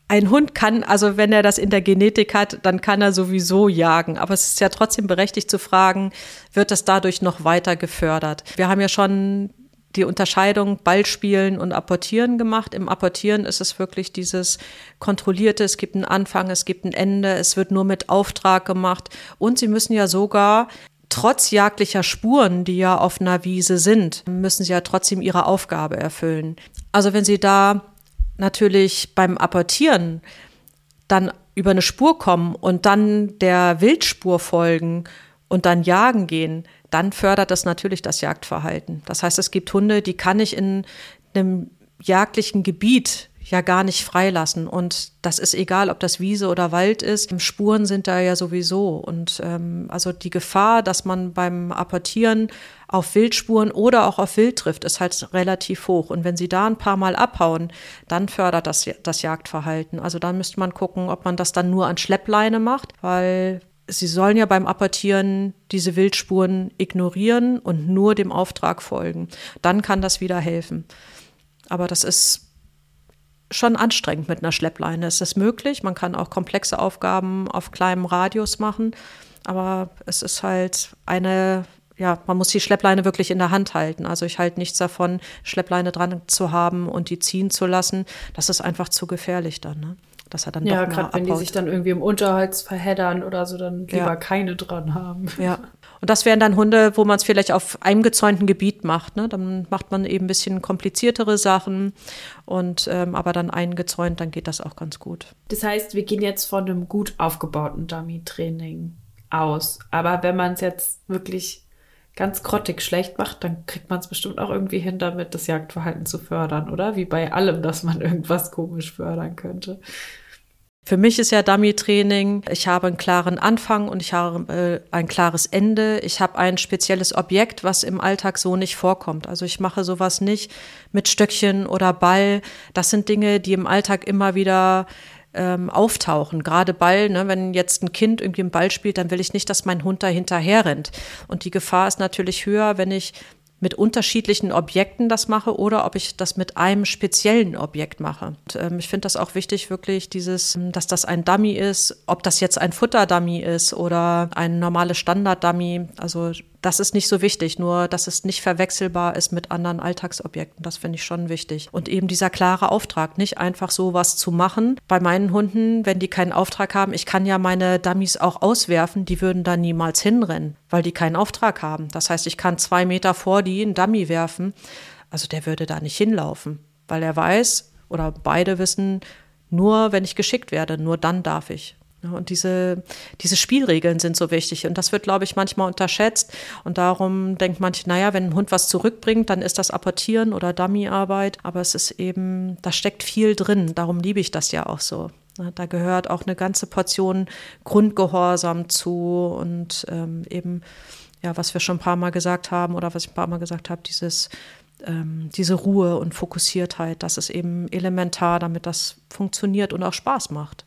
ein Hund kann, also wenn er das in der Genetik hat, dann kann er sowieso jagen. Aber es ist ja trotzdem berechtigt zu fragen, wird das dadurch noch weiter gefördert? Wir haben ja schon die Unterscheidung Ballspielen und Apportieren gemacht. Im Apportieren ist es wirklich dieses kontrollierte, es gibt einen Anfang, es gibt ein Ende, es wird nur mit Auftrag gemacht. Und sie müssen ja sogar trotz jagdlicher Spuren, die ja auf einer Wiese sind, müssen sie ja trotzdem ihre Aufgabe erfüllen. Also wenn sie da natürlich beim Apportieren dann über eine Spur kommen und dann der Wildspur folgen und dann jagen gehen, dann fördert das natürlich das Jagdverhalten. Das heißt, es gibt Hunde, die kann ich in einem jagdlichen Gebiet ja gar nicht freilassen. Und das ist egal, ob das Wiese oder Wald ist. Spuren sind da ja sowieso. Und ähm, also die Gefahr, dass man beim Apportieren auf Wildspuren oder auch auf Wild trifft, ist halt relativ hoch. Und wenn sie da ein paar Mal abhauen, dann fördert das das Jagdverhalten. Also dann müsste man gucken, ob man das dann nur an Schleppleine macht, weil sie sollen ja beim Apportieren diese Wildspuren ignorieren und nur dem Auftrag folgen. Dann kann das wieder helfen. Aber das ist schon anstrengend mit einer Schleppleine. Es ist möglich, man kann auch komplexe Aufgaben auf kleinem Radius machen, aber es ist halt eine, ja, man muss die Schleppleine wirklich in der Hand halten. Also ich halte nichts davon, Schleppleine dran zu haben und die ziehen zu lassen. Das ist einfach zu gefährlich dann. Ne? Dass er dann ja, gerade wenn die sich dann irgendwie im Unterholz verheddern oder so, dann lieber ja. keine dran haben. Ja. Und das wären dann Hunde, wo man es vielleicht auf einem gezäunten Gebiet macht. Ne? Dann macht man eben ein bisschen kompliziertere Sachen und ähm, aber dann eingezäunt, dann geht das auch ganz gut. Das heißt, wir gehen jetzt von einem gut aufgebauten Dummy-Training aus. Aber wenn man es jetzt wirklich ganz grottig schlecht macht, dann kriegt man es bestimmt auch irgendwie hin, damit das Jagdverhalten zu fördern, oder? Wie bei allem, dass man *laughs* irgendwas komisch fördern könnte. Für mich ist ja Dummy-Training, ich habe einen klaren Anfang und ich habe äh, ein klares Ende. Ich habe ein spezielles Objekt, was im Alltag so nicht vorkommt. Also ich mache sowas nicht mit Stöckchen oder Ball. Das sind Dinge, die im Alltag immer wieder ähm, auftauchen. Gerade Ball, ne, wenn jetzt ein Kind irgendwie einen Ball spielt, dann will ich nicht, dass mein Hund da hinterher rennt. Und die Gefahr ist natürlich höher, wenn ich mit unterschiedlichen Objekten das mache oder ob ich das mit einem speziellen Objekt mache. Und, ähm, ich finde das auch wichtig, wirklich dieses, dass das ein Dummy ist, ob das jetzt ein Futterdummy ist oder ein normales Standard-Dummy. Also das ist nicht so wichtig, nur dass es nicht verwechselbar ist mit anderen Alltagsobjekten. Das finde ich schon wichtig. Und eben dieser klare Auftrag, nicht einfach so was zu machen. Bei meinen Hunden, wenn die keinen Auftrag haben, ich kann ja meine Dummies auch auswerfen, die würden da niemals hinrennen, weil die keinen Auftrag haben. Das heißt, ich kann zwei Meter vor die einen Dummy werfen. Also der würde da nicht hinlaufen, weil er weiß oder beide wissen, nur wenn ich geschickt werde, nur dann darf ich. Und diese, diese Spielregeln sind so wichtig. Und das wird, glaube ich, manchmal unterschätzt. Und darum denkt man, naja, wenn ein Hund was zurückbringt, dann ist das Apportieren oder Dummyarbeit. Aber es ist eben, da steckt viel drin. Darum liebe ich das ja auch so. Da gehört auch eine ganze Portion Grundgehorsam zu und ähm, eben, ja, was wir schon ein paar Mal gesagt haben oder was ich ein paar Mal gesagt habe, dieses, ähm, diese Ruhe und Fokussiertheit, das ist eben elementar, damit das funktioniert und auch Spaß macht.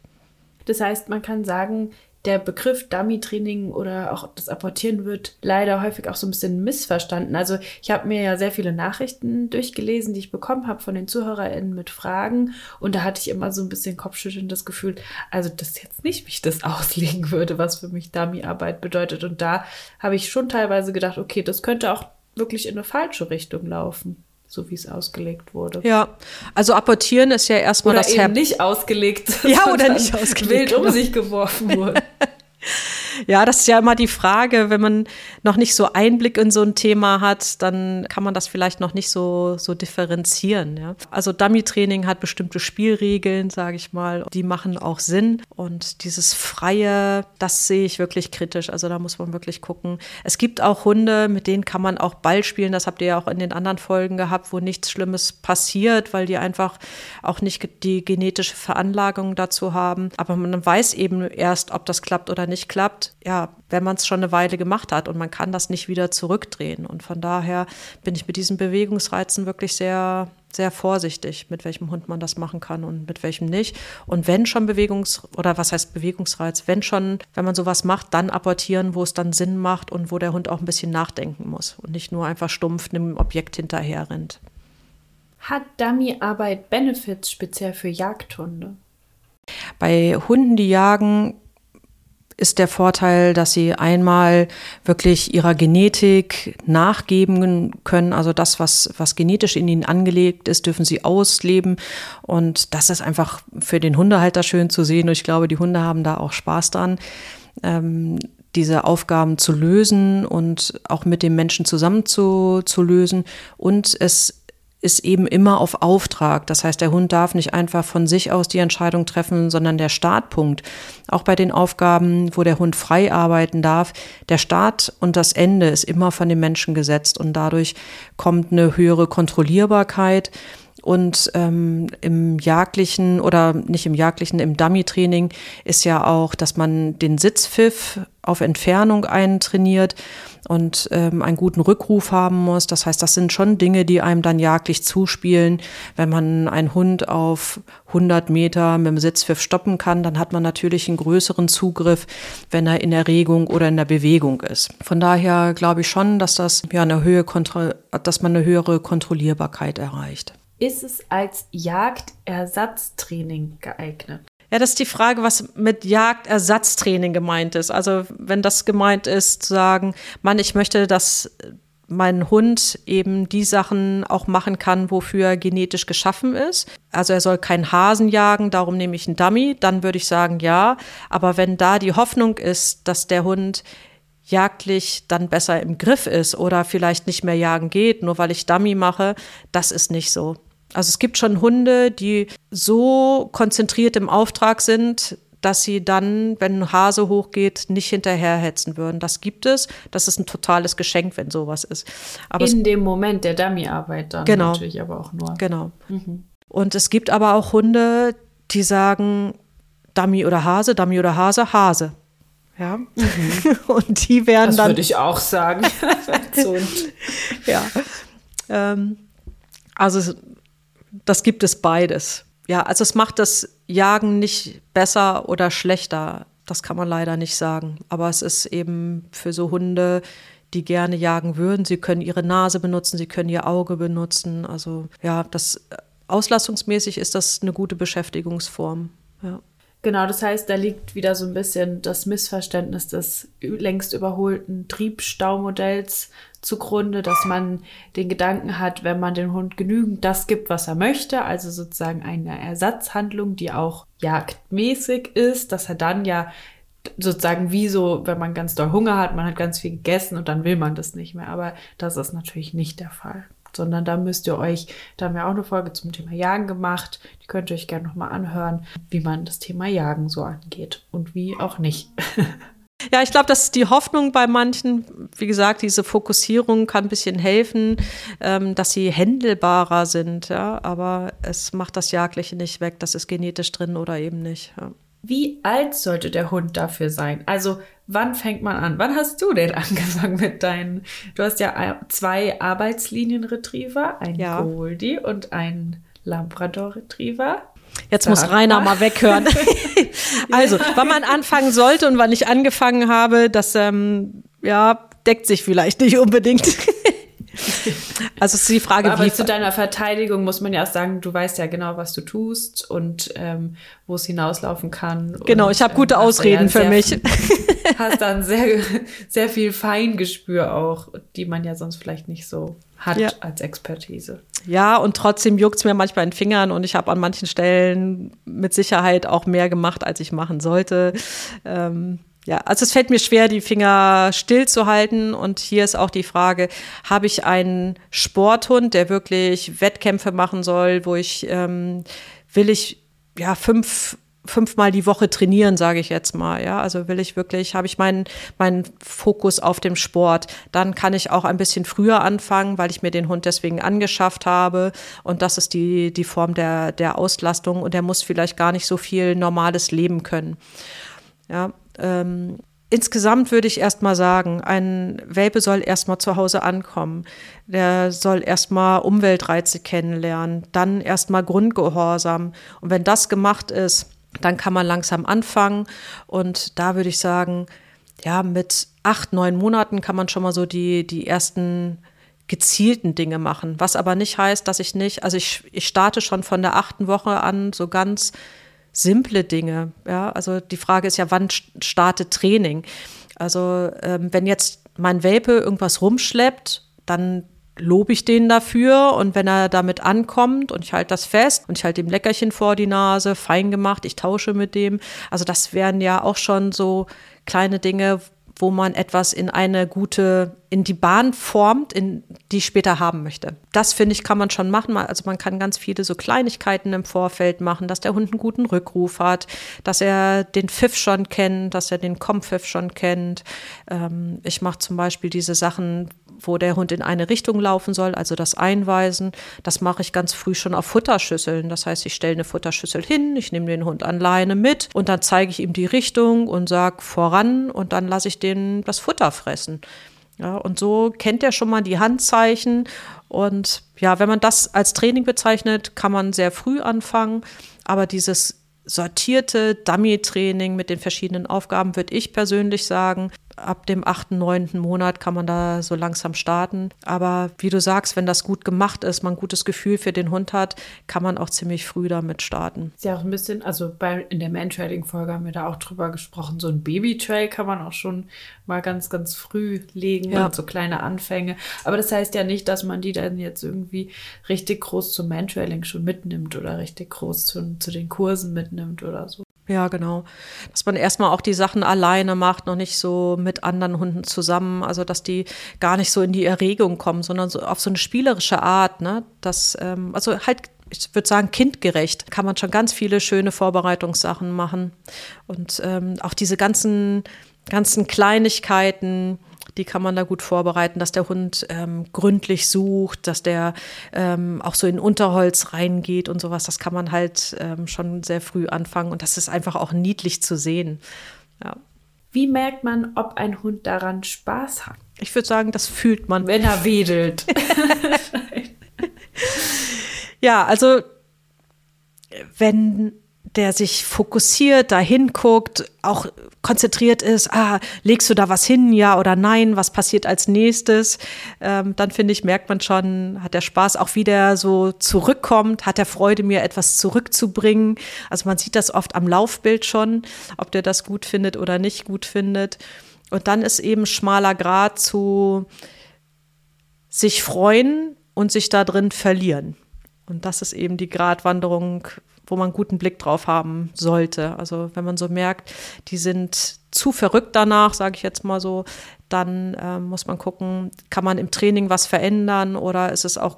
Das heißt, man kann sagen, der Begriff Dummy-Training oder auch das Apportieren wird leider häufig auch so ein bisschen missverstanden. Also ich habe mir ja sehr viele Nachrichten durchgelesen, die ich bekommen habe von den ZuhörerInnen mit Fragen und da hatte ich immer so ein bisschen Kopfschütteln das Gefühl, also das ist jetzt nicht, wie ich das *laughs* auslegen würde, was für mich Dummy-Arbeit bedeutet. Und da habe ich schon teilweise gedacht, okay, das könnte auch wirklich in eine falsche Richtung laufen so wie es ausgelegt wurde. Ja, also apportieren ist ja erstmal oder das eben Herb nicht ausgelegt. Ja, *laughs* oder nicht ausgelegt. Wild um genau. sich geworfen wurde. *laughs* Ja, das ist ja immer die Frage, wenn man noch nicht so Einblick in so ein Thema hat, dann kann man das vielleicht noch nicht so, so differenzieren. Ja. Also Dummy-Training hat bestimmte Spielregeln, sage ich mal, die machen auch Sinn. Und dieses Freie, das sehe ich wirklich kritisch. Also da muss man wirklich gucken. Es gibt auch Hunde, mit denen kann man auch Ball spielen. Das habt ihr ja auch in den anderen Folgen gehabt, wo nichts Schlimmes passiert, weil die einfach auch nicht die genetische Veranlagung dazu haben. Aber man weiß eben erst, ob das klappt oder nicht klappt, ja, wenn man es schon eine Weile gemacht hat und man kann das nicht wieder zurückdrehen. Und von daher bin ich mit diesen Bewegungsreizen wirklich sehr, sehr vorsichtig, mit welchem Hund man das machen kann und mit welchem nicht. Und wenn schon Bewegungs- oder was heißt Bewegungsreiz, wenn schon, wenn man sowas macht, dann apportieren, wo es dann Sinn macht und wo der Hund auch ein bisschen nachdenken muss und nicht nur einfach stumpf einem Objekt hinterher rennt. Hat Dummy-Arbeit Benefits speziell für Jagdhunde? Bei Hunden, die jagen, ist der Vorteil, dass sie einmal wirklich ihrer Genetik nachgeben können. Also das, was, was genetisch in ihnen angelegt ist, dürfen sie ausleben. Und das ist einfach für den Hundehalter schön zu sehen. Und ich glaube, die Hunde haben da auch Spaß dran. Ähm, diese Aufgaben zu lösen und auch mit dem Menschen zusammen zu, zu lösen. Und es ist eben immer auf Auftrag. Das heißt, der Hund darf nicht einfach von sich aus die Entscheidung treffen, sondern der Startpunkt, auch bei den Aufgaben, wo der Hund frei arbeiten darf, der Start und das Ende ist immer von dem Menschen gesetzt und dadurch kommt eine höhere Kontrollierbarkeit. Und ähm, im jagdlichen oder nicht im jagdlichen, im Dummy-Training ist ja auch, dass man den Sitzpfiff auf Entfernung eintrainiert und ähm, einen guten Rückruf haben muss. Das heißt, das sind schon Dinge, die einem dann jagdlich zuspielen. Wenn man einen Hund auf 100 Meter mit dem Sitzpfiff stoppen kann, dann hat man natürlich einen größeren Zugriff, wenn er in Erregung oder in der Bewegung ist. Von daher glaube ich schon, dass das ja eine Höhe, dass man eine höhere Kontrollierbarkeit erreicht. Ist es als Jagdersatztraining geeignet? Ja, das ist die Frage, was mit Jagdersatztraining gemeint ist. Also wenn das gemeint ist, zu sagen, Mann, ich möchte, dass mein Hund eben die Sachen auch machen kann, wofür er genetisch geschaffen ist. Also er soll keinen Hasen jagen, darum nehme ich einen Dummy, dann würde ich sagen ja. Aber wenn da die Hoffnung ist, dass der Hund jagdlich dann besser im Griff ist oder vielleicht nicht mehr jagen geht, nur weil ich Dummy mache, das ist nicht so. Also es gibt schon Hunde, die so konzentriert im Auftrag sind, dass sie dann, wenn ein Hase hochgeht, nicht hinterherhetzen würden. Das gibt es. Das ist ein totales Geschenk, wenn sowas ist. Aber In dem Moment der Dummy-Arbeit dann genau, natürlich aber auch nur. Genau. Mhm. Und es gibt aber auch Hunde, die sagen, Dummy oder Hase, Dummy oder Hase, Hase. Ja. Mhm. *laughs* Und die werden das dann. Das würde ich auch sagen. *laughs* ja. Ähm, also das gibt es beides. Ja, also es macht das Jagen nicht besser oder schlechter. Das kann man leider nicht sagen. Aber es ist eben für so Hunde, die gerne jagen würden. Sie können ihre Nase benutzen, sie können ihr Auge benutzen. Also ja, das auslastungsmäßig ist das eine gute Beschäftigungsform. Ja. Genau, das heißt, da liegt wieder so ein bisschen das Missverständnis des längst überholten Triebstaumodells zugrunde, dass man den Gedanken hat, wenn man dem Hund genügend das gibt, was er möchte, also sozusagen eine Ersatzhandlung, die auch jagdmäßig ist, dass er dann ja sozusagen wie so, wenn man ganz doll Hunger hat, man hat ganz viel gegessen und dann will man das nicht mehr. Aber das ist natürlich nicht der Fall. Sondern da müsst ihr euch, da haben wir auch eine Folge zum Thema Jagen gemacht, die könnt ihr euch gerne nochmal anhören, wie man das Thema Jagen so angeht und wie auch nicht. Ja, ich glaube, das ist die Hoffnung bei manchen. Wie gesagt, diese Fokussierung kann ein bisschen helfen, ähm, dass sie händelbarer sind. Ja, aber es macht das Jagdliche nicht weg. Das ist genetisch drin oder eben nicht. Ja. Wie alt sollte der Hund dafür sein? Also, wann fängt man an? Wann hast du denn *laughs* angefangen mit deinen? Du hast ja zwei Arbeitslinien-Retriever, ein ja. Goldie und ein Labrador-Retriever. Jetzt muss Rainer mal weghören. *laughs* also, wann man anfangen sollte und wann ich angefangen habe, das ähm, ja, deckt sich vielleicht nicht unbedingt. Also ist die Frage, Aber wie. zu deiner Verteidigung muss man ja auch sagen, du weißt ja genau, was du tust und ähm, wo es hinauslaufen kann. Genau, und, ich habe gute ähm, Ausreden ja für mich. hast dann sehr, sehr viel Feingespür auch, die man ja sonst vielleicht nicht so hat ja. als Expertise. Ja, und trotzdem juckt es mir manchmal in den Fingern und ich habe an manchen Stellen mit Sicherheit auch mehr gemacht, als ich machen sollte. Ähm, ja, also es fällt mir schwer, die Finger still zu halten. Und hier ist auch die Frage, habe ich einen Sporthund, der wirklich Wettkämpfe machen soll, wo ich, ähm, will ich ja fünf fünfmal die Woche trainieren, sage ich jetzt mal. Ja, also will ich wirklich, habe ich meinen meinen Fokus auf dem Sport. Dann kann ich auch ein bisschen früher anfangen, weil ich mir den Hund deswegen angeschafft habe. Und das ist die die Form der der Auslastung. Und er muss vielleicht gar nicht so viel normales Leben können. Ja, ähm, insgesamt würde ich erstmal sagen, ein Welpe soll erstmal zu Hause ankommen. Der soll erstmal Umweltreize kennenlernen, dann erstmal Grundgehorsam. Und wenn das gemacht ist, dann kann man langsam anfangen. Und da würde ich sagen, ja, mit acht, neun Monaten kann man schon mal so die, die ersten gezielten Dinge machen. Was aber nicht heißt, dass ich nicht, also ich, ich starte schon von der achten Woche an so ganz simple Dinge. Ja, also die Frage ist ja, wann startet Training? Also ähm, wenn jetzt mein Welpe irgendwas rumschleppt, dann lobe ich den dafür und wenn er damit ankommt und ich halte das fest und ich halte ihm Leckerchen vor die Nase, fein gemacht, ich tausche mit dem. Also das wären ja auch schon so kleine Dinge, wo man etwas in eine gute, in die Bahn formt, in die ich später haben möchte. Das finde ich, kann man schon machen. Also man kann ganz viele so Kleinigkeiten im Vorfeld machen, dass der Hund einen guten Rückruf hat, dass er den Pfiff schon kennt, dass er den Kompfiff schon kennt. Ähm, ich mache zum Beispiel diese Sachen, wo der Hund in eine Richtung laufen soll, also das Einweisen. Das mache ich ganz früh schon auf Futterschüsseln. Das heißt, ich stelle eine Futterschüssel hin, ich nehme den Hund an Leine mit und dann zeige ich ihm die Richtung und sage voran und dann lasse ich den das Futter fressen. Ja, und so kennt er schon mal die Handzeichen. Und ja, wenn man das als Training bezeichnet, kann man sehr früh anfangen. Aber dieses sortierte Dummy-Training mit den verschiedenen Aufgaben, würde ich persönlich sagen, ab dem achten, neunten Monat kann man da so langsam starten. Aber wie du sagst, wenn das gut gemacht ist, man ein gutes Gefühl für den Hund hat, kann man auch ziemlich früh damit starten. Ist ja auch ein bisschen, also bei, in der Man-Trading-Folge haben wir da auch drüber gesprochen, so ein Baby-Tray kann man auch schon mal ganz, ganz früh legen ja. und so kleine Anfänge. Aber das heißt ja nicht, dass man die dann jetzt irgendwie richtig groß zum Man-Trailing schon mitnimmt oder richtig groß zu, zu den Kursen mitnimmt oder so. Ja, genau. Dass man erstmal auch die Sachen alleine macht, noch nicht so mit anderen Hunden zusammen, also dass die gar nicht so in die Erregung kommen, sondern so auf so eine spielerische Art, ne? Das, ähm, also halt ich würde sagen, kindgerecht kann man schon ganz viele schöne Vorbereitungssachen machen. Und ähm, auch diese ganzen, ganzen Kleinigkeiten, die kann man da gut vorbereiten, dass der Hund ähm, gründlich sucht, dass der ähm, auch so in Unterholz reingeht und sowas. Das kann man halt ähm, schon sehr früh anfangen und das ist einfach auch niedlich zu sehen. Ja. Wie merkt man, ob ein Hund daran Spaß hat? Ich würde sagen, das fühlt man. Wenn er wedelt. *laughs* *laughs* ja, also wenn der sich fokussiert, da hinguckt, auch konzentriert ist, ah, legst du da was hin, ja oder nein, was passiert als nächstes, ähm, dann finde ich, merkt man schon, hat der Spaß, auch wie der so zurückkommt, hat er Freude, mir etwas zurückzubringen. Also man sieht das oft am Laufbild schon, ob der das gut findet oder nicht gut findet. Und dann ist eben schmaler Grad zu sich freuen und sich da drin verlieren. Und das ist eben die Gratwanderung, wo man einen guten Blick drauf haben sollte. Also wenn man so merkt, die sind zu verrückt danach, sage ich jetzt mal so, dann äh, muss man gucken, kann man im Training was verändern oder ist es auch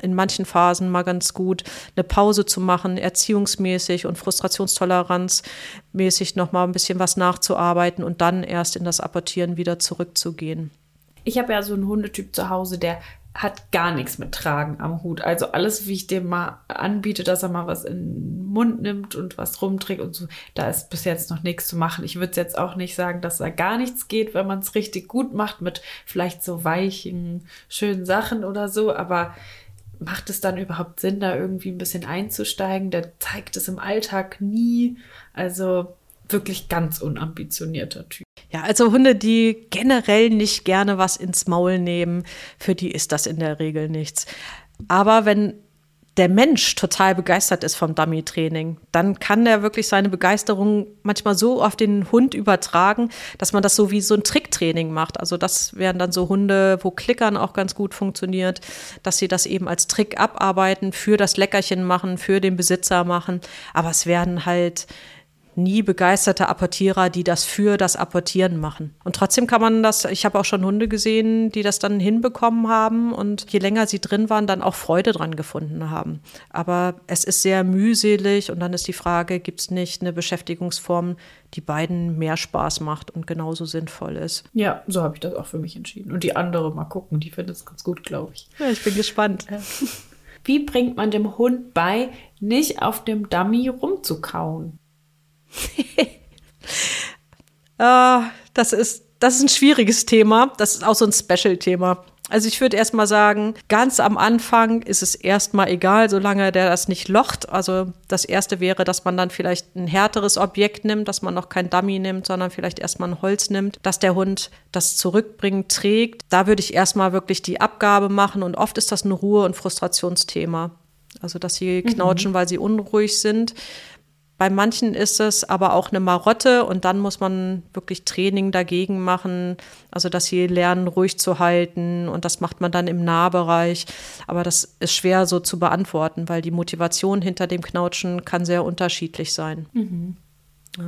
in manchen Phasen mal ganz gut, eine Pause zu machen, erziehungsmäßig und frustrationstoleranzmäßig noch mal ein bisschen was nachzuarbeiten und dann erst in das Apportieren wieder zurückzugehen. Ich habe ja so einen Hundetyp zu Hause, der hat gar nichts mit Tragen am Hut. Also alles, wie ich dem mal anbiete, dass er mal was in den Mund nimmt und was rumträgt und so, da ist bis jetzt noch nichts zu machen. Ich würde jetzt auch nicht sagen, dass da gar nichts geht, wenn man es richtig gut macht mit vielleicht so weichen, schönen Sachen oder so, aber macht es dann überhaupt Sinn, da irgendwie ein bisschen einzusteigen? Der zeigt es im Alltag nie. Also wirklich ganz unambitionierter Typ. Ja, also Hunde, die generell nicht gerne was ins Maul nehmen, für die ist das in der Regel nichts. Aber wenn der Mensch total begeistert ist vom Dummy-Training, dann kann der wirklich seine Begeisterung manchmal so auf den Hund übertragen, dass man das so wie so ein Tricktraining macht. Also das wären dann so Hunde, wo Klickern auch ganz gut funktioniert, dass sie das eben als Trick abarbeiten, für das Leckerchen machen, für den Besitzer machen. Aber es werden halt nie begeisterte Apportierer, die das für das Apportieren machen. Und trotzdem kann man das, ich habe auch schon Hunde gesehen, die das dann hinbekommen haben und je länger sie drin waren, dann auch Freude dran gefunden haben. Aber es ist sehr mühselig und dann ist die Frage, gibt es nicht eine Beschäftigungsform, die beiden mehr Spaß macht und genauso sinnvoll ist. Ja, so habe ich das auch für mich entschieden. Und die andere mal gucken, die findet es ganz gut, glaube ich. Ja, ich bin gespannt. Wie bringt man dem Hund bei, nicht auf dem Dummy rumzukauen? Äh, *laughs* das, ist, das ist ein schwieriges Thema. Das ist auch so ein Special-Thema. Also ich würde erstmal sagen, ganz am Anfang ist es erstmal egal, solange der das nicht locht. Also das erste wäre, dass man dann vielleicht ein härteres Objekt nimmt, dass man noch kein Dummy nimmt, sondern vielleicht erstmal ein Holz nimmt, dass der Hund das zurückbringt, trägt. Da würde ich erstmal wirklich die Abgabe machen und oft ist das ein Ruhe- und Frustrationsthema. Also dass sie knautschen, mhm. weil sie unruhig sind. Bei manchen ist es aber auch eine Marotte und dann muss man wirklich Training dagegen machen, also dass sie lernen, ruhig zu halten und das macht man dann im Nahbereich. Aber das ist schwer so zu beantworten, weil die Motivation hinter dem Knautschen kann sehr unterschiedlich sein. Mhm.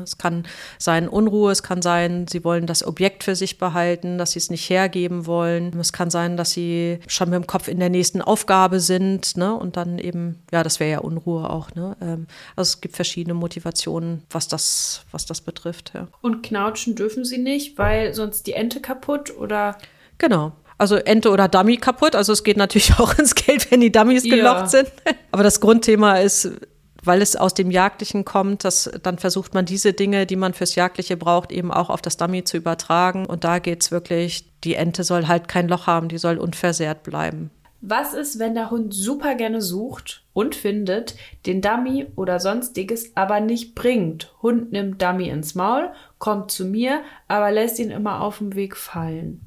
Es kann sein Unruhe, es kann sein, sie wollen das Objekt für sich behalten, dass sie es nicht hergeben wollen. Es kann sein, dass sie schon mit dem Kopf in der nächsten Aufgabe sind, ne? Und dann eben, ja, das wäre ja Unruhe auch, ne? Ähm, also es gibt verschiedene Motivationen, was das, was das betrifft, ja. Und knautschen dürfen sie nicht, weil sonst die Ente kaputt oder? Genau. Also Ente oder Dummy kaputt. Also es geht natürlich *laughs* auch ins Geld, wenn die Dummies gelocht ja. sind. Aber das Grundthema ist, weil es aus dem Jagdlichen kommt, dass dann versucht man diese Dinge, die man fürs Jagdliche braucht, eben auch auf das Dummy zu übertragen. Und da geht es wirklich, die Ente soll halt kein Loch haben, die soll unversehrt bleiben. Was ist, wenn der Hund super gerne sucht und findet, den Dummy oder sonstiges aber nicht bringt? Hund nimmt Dummy ins Maul, kommt zu mir, aber lässt ihn immer auf dem Weg fallen.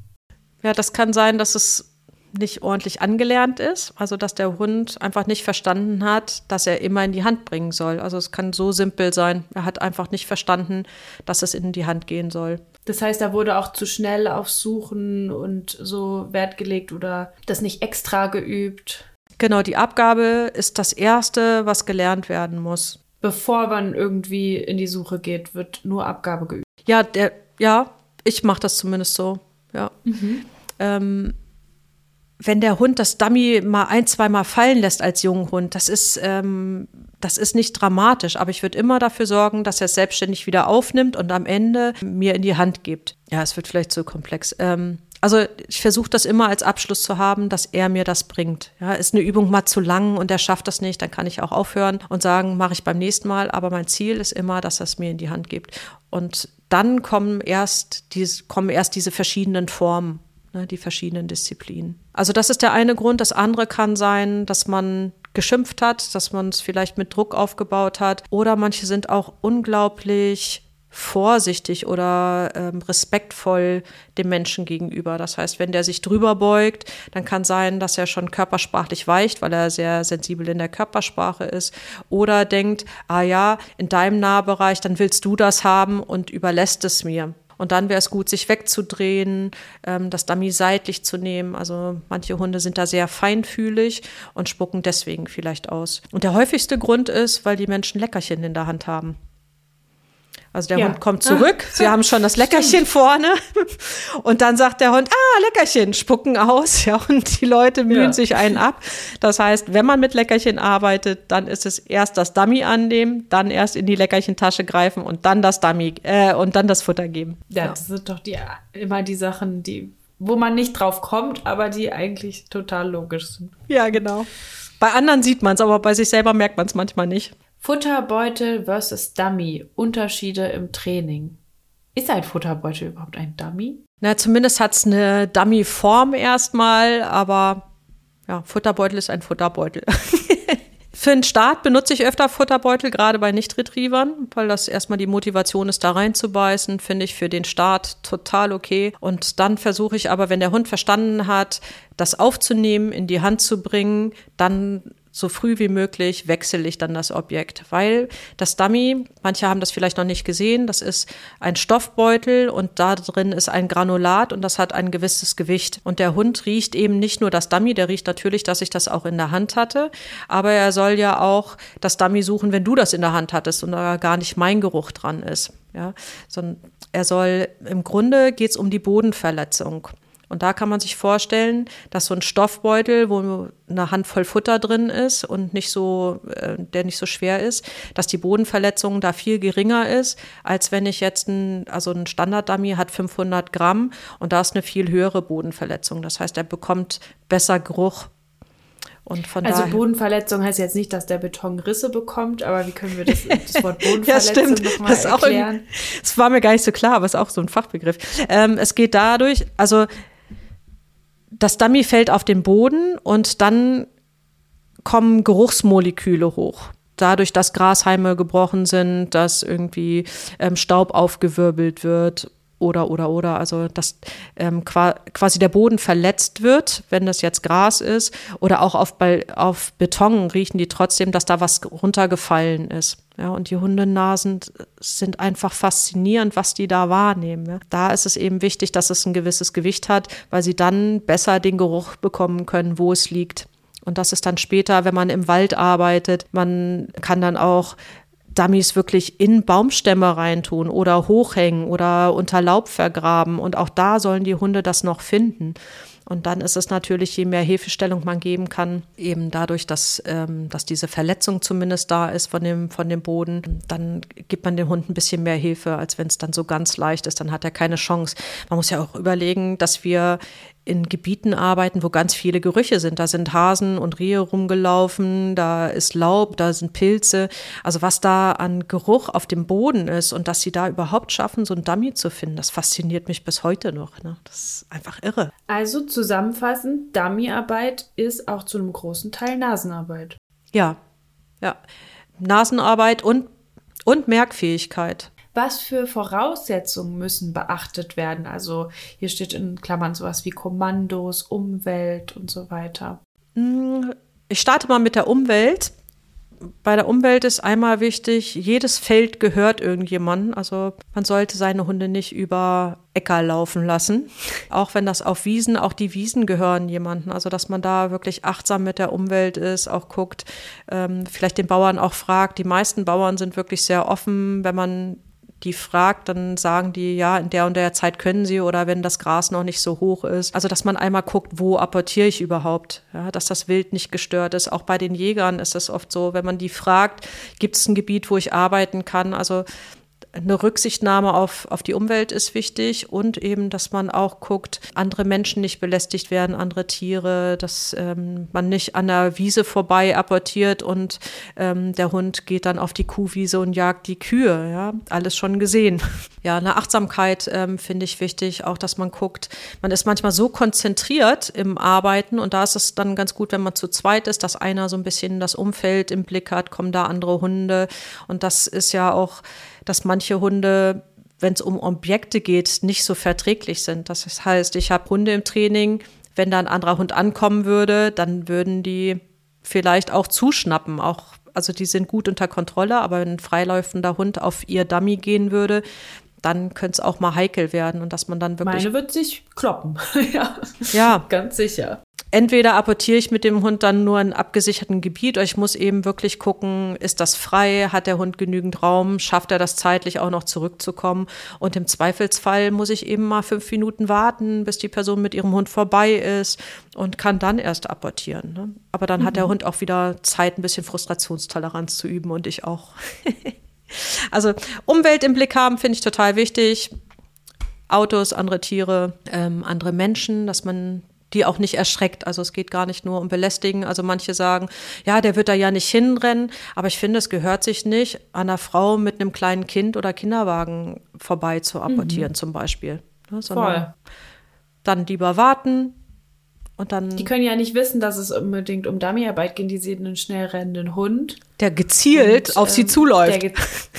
Ja, das kann sein, dass es nicht ordentlich angelernt ist, also dass der Hund einfach nicht verstanden hat, dass er immer in die Hand bringen soll. Also es kann so simpel sein. Er hat einfach nicht verstanden, dass es in die Hand gehen soll. Das heißt, da wurde auch zu schnell auf Suchen und so Wert gelegt oder das nicht extra geübt. Genau, die Abgabe ist das Erste, was gelernt werden muss. Bevor man irgendwie in die Suche geht, wird nur Abgabe geübt. Ja, der, ja, ich mache das zumindest so. Ja. Mhm. Ähm, wenn der Hund das Dummy mal ein, zweimal fallen lässt als jungen Hund, das ist, ähm, das ist nicht dramatisch, aber ich würde immer dafür sorgen, dass er es selbstständig wieder aufnimmt und am Ende mir in die Hand gibt. Ja, es wird vielleicht zu komplex. Ähm, also ich versuche das immer als Abschluss zu haben, dass er mir das bringt. Ja, ist eine Übung mal zu lang und er schafft das nicht, dann kann ich auch aufhören und sagen, mache ich beim nächsten Mal. Aber mein Ziel ist immer, dass er es mir in die Hand gibt. Und dann kommen erst, diese, kommen erst diese verschiedenen Formen ne, die verschiedenen Disziplinen. Also das ist der eine Grund. Das andere kann sein, dass man geschimpft hat, dass man es vielleicht mit Druck aufgebaut hat. Oder manche sind auch unglaublich vorsichtig oder ähm, respektvoll dem Menschen gegenüber. Das heißt, wenn der sich drüber beugt, dann kann sein, dass er schon körpersprachlich weicht, weil er sehr sensibel in der Körpersprache ist. Oder denkt, ah ja, in deinem Nahbereich, dann willst du das haben und überlässt es mir. Und dann wäre es gut, sich wegzudrehen, ähm, das Dummy seitlich zu nehmen. Also manche Hunde sind da sehr feinfühlig und spucken deswegen vielleicht aus. Und der häufigste Grund ist, weil die Menschen Leckerchen in der Hand haben. Also der ja. Hund kommt zurück, ah. sie haben schon das Leckerchen vorne und dann sagt der Hund, ah, Leckerchen, spucken aus, ja, und die Leute mühen ja. sich einen ab. Das heißt, wenn man mit Leckerchen arbeitet, dann ist es erst das Dummy annehmen, dann erst in die Leckerchentasche greifen und dann das Dummy äh, und dann das Futter geben. Ja, ja. das sind doch die immer die Sachen, die wo man nicht drauf kommt, aber die eigentlich total logisch sind. Ja, genau. Bei anderen sieht man es, aber bei sich selber merkt man es manchmal nicht. Futterbeutel versus Dummy. Unterschiede im Training. Ist ein Futterbeutel überhaupt ein Dummy? Na, zumindest hat es eine Dummy-Form erstmal, aber ja, Futterbeutel ist ein Futterbeutel. *laughs* Für den Start benutze ich öfter Futterbeutel, gerade bei Nicht-Retrievern, weil das erstmal die Motivation ist, da reinzubeißen, finde ich für den Start total okay. Und dann versuche ich aber, wenn der Hund verstanden hat, das aufzunehmen, in die Hand zu bringen, dann so früh wie möglich wechsle ich dann das Objekt, weil das Dummy, manche haben das vielleicht noch nicht gesehen, das ist ein Stoffbeutel und da drin ist ein Granulat und das hat ein gewisses Gewicht. Und der Hund riecht eben nicht nur das Dummy, der riecht natürlich, dass ich das auch in der Hand hatte, aber er soll ja auch das Dummy suchen, wenn du das in der Hand hattest und da gar nicht mein Geruch dran ist. Ja, sondern er soll, im Grunde geht es um die Bodenverletzung. Und da kann man sich vorstellen, dass so ein Stoffbeutel, wo eine Handvoll Futter drin ist und nicht so, äh, der nicht so schwer ist, dass die Bodenverletzung da viel geringer ist, als wenn ich jetzt ein, also ein Standard-Dummy hat 500 Gramm und da ist eine viel höhere Bodenverletzung. Das heißt, er bekommt besser Geruch also Bodenverletzung heißt jetzt nicht, dass der Beton Risse bekommt, aber wie können wir das, das Wort *laughs* Bodenverletzung ja, nochmal erklären? Das war mir gar nicht so klar, aber es ist auch so ein Fachbegriff. Ähm, es geht dadurch, also das Dummy fällt auf den Boden und dann kommen Geruchsmoleküle hoch. Dadurch, dass Grashalme gebrochen sind, dass irgendwie ähm, Staub aufgewirbelt wird oder, oder, oder, also dass ähm, quasi der Boden verletzt wird, wenn das jetzt Gras ist, oder auch auf, auf Beton riechen die trotzdem, dass da was runtergefallen ist. Ja, und die Hundenasen sind einfach faszinierend, was die da wahrnehmen. Ja. Da ist es eben wichtig, dass es ein gewisses Gewicht hat, weil sie dann besser den Geruch bekommen können, wo es liegt. Und das ist dann später, wenn man im Wald arbeitet, man kann dann auch Dummies wirklich in Baumstämme reintun oder hochhängen oder unter Laub vergraben. Und auch da sollen die Hunde das noch finden. Und dann ist es natürlich, je mehr Hilfestellung man geben kann, eben dadurch, dass, ähm, dass diese Verletzung zumindest da ist von dem, von dem Boden, dann gibt man dem Hund ein bisschen mehr Hilfe, als wenn es dann so ganz leicht ist, dann hat er keine Chance. Man muss ja auch überlegen, dass wir in Gebieten arbeiten, wo ganz viele Gerüche sind. Da sind Hasen und Rehe rumgelaufen, da ist Laub, da sind Pilze. Also was da an Geruch auf dem Boden ist und dass sie da überhaupt schaffen, so ein Dummy zu finden, das fasziniert mich bis heute noch. Ne? Das ist einfach irre. Also zusammenfassend, Dummyarbeit ist auch zu einem großen Teil Nasenarbeit. Ja, ja. Nasenarbeit und, und Merkfähigkeit was für Voraussetzungen müssen beachtet werden? Also hier steht in Klammern sowas wie Kommandos, Umwelt und so weiter. Mm, ich starte mal mit der Umwelt. Bei der Umwelt ist einmal wichtig, jedes Feld gehört irgendjemandem. Also man sollte seine Hunde nicht über Äcker laufen lassen. Auch wenn das auf Wiesen, auch die Wiesen gehören jemandem. Also dass man da wirklich achtsam mit der Umwelt ist, auch guckt, ähm, vielleicht den Bauern auch fragt. Die meisten Bauern sind wirklich sehr offen, wenn man die fragt, dann sagen die, ja, in der und der Zeit können sie oder wenn das Gras noch nicht so hoch ist. Also, dass man einmal guckt, wo apportiere ich überhaupt, ja, dass das Wild nicht gestört ist. Auch bei den Jägern ist es oft so, wenn man die fragt, gibt es ein Gebiet, wo ich arbeiten kann? Also, eine Rücksichtnahme auf, auf die Umwelt ist wichtig und eben, dass man auch guckt, andere Menschen nicht belästigt werden, andere Tiere, dass ähm, man nicht an der Wiese vorbei apportiert und ähm, der Hund geht dann auf die Kuhwiese und jagt die Kühe. Ja, alles schon gesehen. *laughs* Ja, eine Achtsamkeit ähm, finde ich wichtig, auch dass man guckt, man ist manchmal so konzentriert im Arbeiten und da ist es dann ganz gut, wenn man zu zweit ist, dass einer so ein bisschen das Umfeld im Blick hat, kommen da andere Hunde und das ist ja auch dass manche Hunde, wenn es um Objekte geht, nicht so verträglich sind. Das heißt, ich habe Hunde im Training, wenn da ein anderer Hund ankommen würde, dann würden die vielleicht auch zuschnappen. Auch, also die sind gut unter Kontrolle, aber wenn ein freiläufender Hund auf ihr Dummy gehen würde, dann könnte es auch mal heikel werden und dass man dann wirklich. Meine wird sich kloppen. *laughs* ja. Ja. Ganz sicher entweder apportiere ich mit dem Hund dann nur in abgesicherten Gebiet oder ich muss eben wirklich gucken, ist das frei, hat der Hund genügend Raum, schafft er das zeitlich auch noch zurückzukommen und im Zweifelsfall muss ich eben mal fünf Minuten warten, bis die Person mit ihrem Hund vorbei ist und kann dann erst apportieren. Ne? Aber dann mhm. hat der mhm. Hund auch wieder Zeit, ein bisschen Frustrationstoleranz zu üben und ich auch. *laughs* also Umwelt im Blick haben finde ich total wichtig. Autos, andere Tiere, ähm, andere Menschen, dass man die auch nicht erschreckt. Also es geht gar nicht nur um Belästigen. Also manche sagen, ja, der wird da ja nicht hinrennen, aber ich finde, es gehört sich nicht, einer Frau mit einem kleinen Kind oder Kinderwagen vorbei zu apportieren, mhm. zum Beispiel. Ne, Voll. Dann lieber warten, und dann die können ja nicht wissen, dass es unbedingt um Dummyarbeit geht. Die sehen einen schnell rennenden Hund. Der gezielt und, auf ähm, sie zuläuft.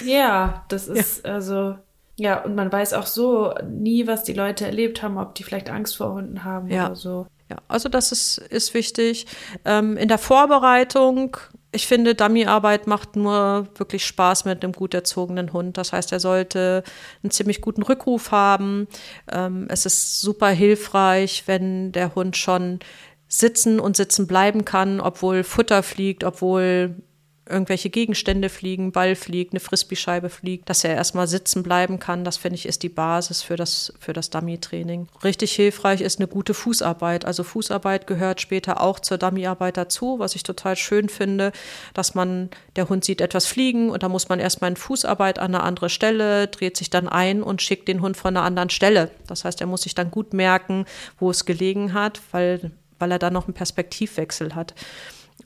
ja, das *laughs* ist ja. also ja, und man weiß auch so nie, was die Leute erlebt haben, ob die vielleicht Angst vor Hunden haben ja. oder so. Ja, also das ist, ist wichtig. Ähm, in der Vorbereitung, ich finde, Dummyarbeit macht nur wirklich Spaß mit einem gut erzogenen Hund. Das heißt, er sollte einen ziemlich guten Rückruf haben. Ähm, es ist super hilfreich, wenn der Hund schon sitzen und sitzen bleiben kann, obwohl Futter fliegt, obwohl irgendwelche Gegenstände fliegen, Ball fliegt, eine Frisbee-Scheibe fliegt, dass er erstmal sitzen bleiben kann. Das finde ich ist die Basis für das, für das Dummy-Training. Richtig hilfreich ist eine gute Fußarbeit. Also Fußarbeit gehört später auch zur Dummy-Arbeit dazu, was ich total schön finde, dass man, der Hund sieht etwas fliegen und da muss man erstmal in Fußarbeit an eine andere Stelle, dreht sich dann ein und schickt den Hund von einer anderen Stelle. Das heißt, er muss sich dann gut merken, wo es gelegen hat, weil, weil er dann noch einen Perspektivwechsel hat.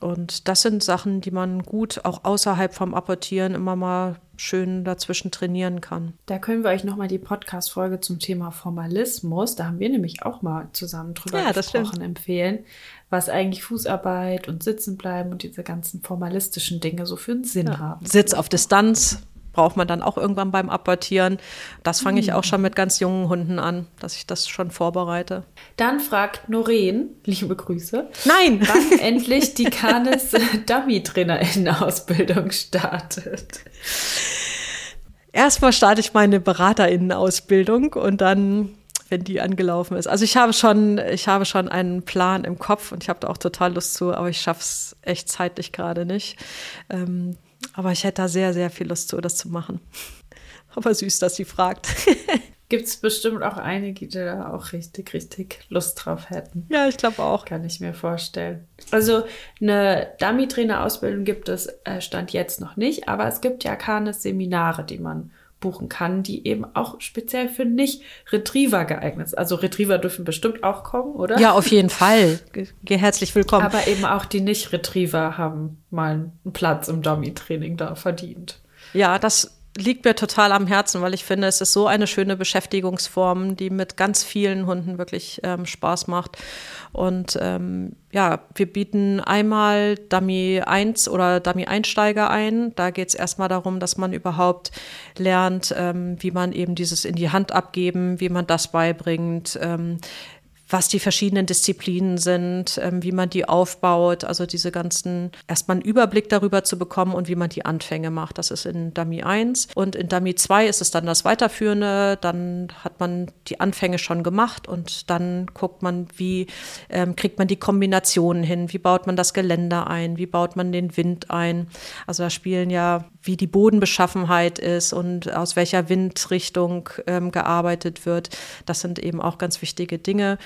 Und das sind Sachen, die man gut auch außerhalb vom Apportieren immer mal schön dazwischen trainieren kann. Da können wir euch nochmal die Podcast-Folge zum Thema Formalismus, da haben wir nämlich auch mal zusammen drüber ja, gesprochen, empfehlen, was eigentlich Fußarbeit und Sitzen bleiben und diese ganzen formalistischen Dinge so für einen Sinn ja. haben. Sitz auf Distanz, braucht man dann auch irgendwann beim Apportieren. Das fange ich auch schon mit ganz jungen Hunden an, dass ich das schon vorbereite. Dann fragt Noreen, liebe Grüße. Nein! Wann *laughs* endlich die Canis Dummy-TrainerInnen-Ausbildung startet. Erstmal starte ich meine BeraterInnen-Ausbildung und dann wenn die angelaufen ist. Also ich habe schon, ich habe schon einen Plan im Kopf und ich habe da auch total Lust zu, aber ich schaffe es echt zeitlich gerade nicht. Ähm, aber ich hätte da sehr, sehr viel Lust zu, das zu machen. *laughs* Aber süß, dass sie fragt. *laughs* Gibt es bestimmt auch einige, die da auch richtig, richtig Lust drauf hätten. Ja, ich glaube auch. Kann ich mir vorstellen. Also eine Dummy-Trainer-Ausbildung gibt es, äh, Stand jetzt noch nicht, aber es gibt ja keine Seminare, die man buchen kann, die eben auch speziell für nicht-Retriever geeignet sind. Also Retriever dürfen bestimmt auch kommen, oder? Ja, auf jeden *laughs* Fall. Ge herzlich willkommen. Aber eben auch die Nicht-Retriever haben mal einen Platz im Dummy-Training da verdient. Ja, das liegt mir total am Herzen, weil ich finde, es ist so eine schöne Beschäftigungsform, die mit ganz vielen Hunden wirklich ähm, Spaß macht. Und ähm, ja, wir bieten einmal Dummy 1 oder Dummy Einsteiger ein. Da geht es erstmal darum, dass man überhaupt lernt, ähm, wie man eben dieses in die Hand abgeben, wie man das beibringt, ähm, was die verschiedenen Disziplinen sind, ähm, wie man die aufbaut, also diese ganzen, erstmal einen Überblick darüber zu bekommen und wie man die Anfänge macht. Das ist in Dummy 1. Und in Dummy 2 ist es dann das Weiterführende. Dann hat man die Anfänge schon gemacht und dann guckt man, wie ähm, kriegt man die Kombinationen hin, wie baut man das Geländer ein, wie baut man den Wind ein. Also da spielen ja, wie die Bodenbeschaffenheit ist und aus welcher Windrichtung ähm, gearbeitet wird. Das sind eben auch ganz wichtige Dinge.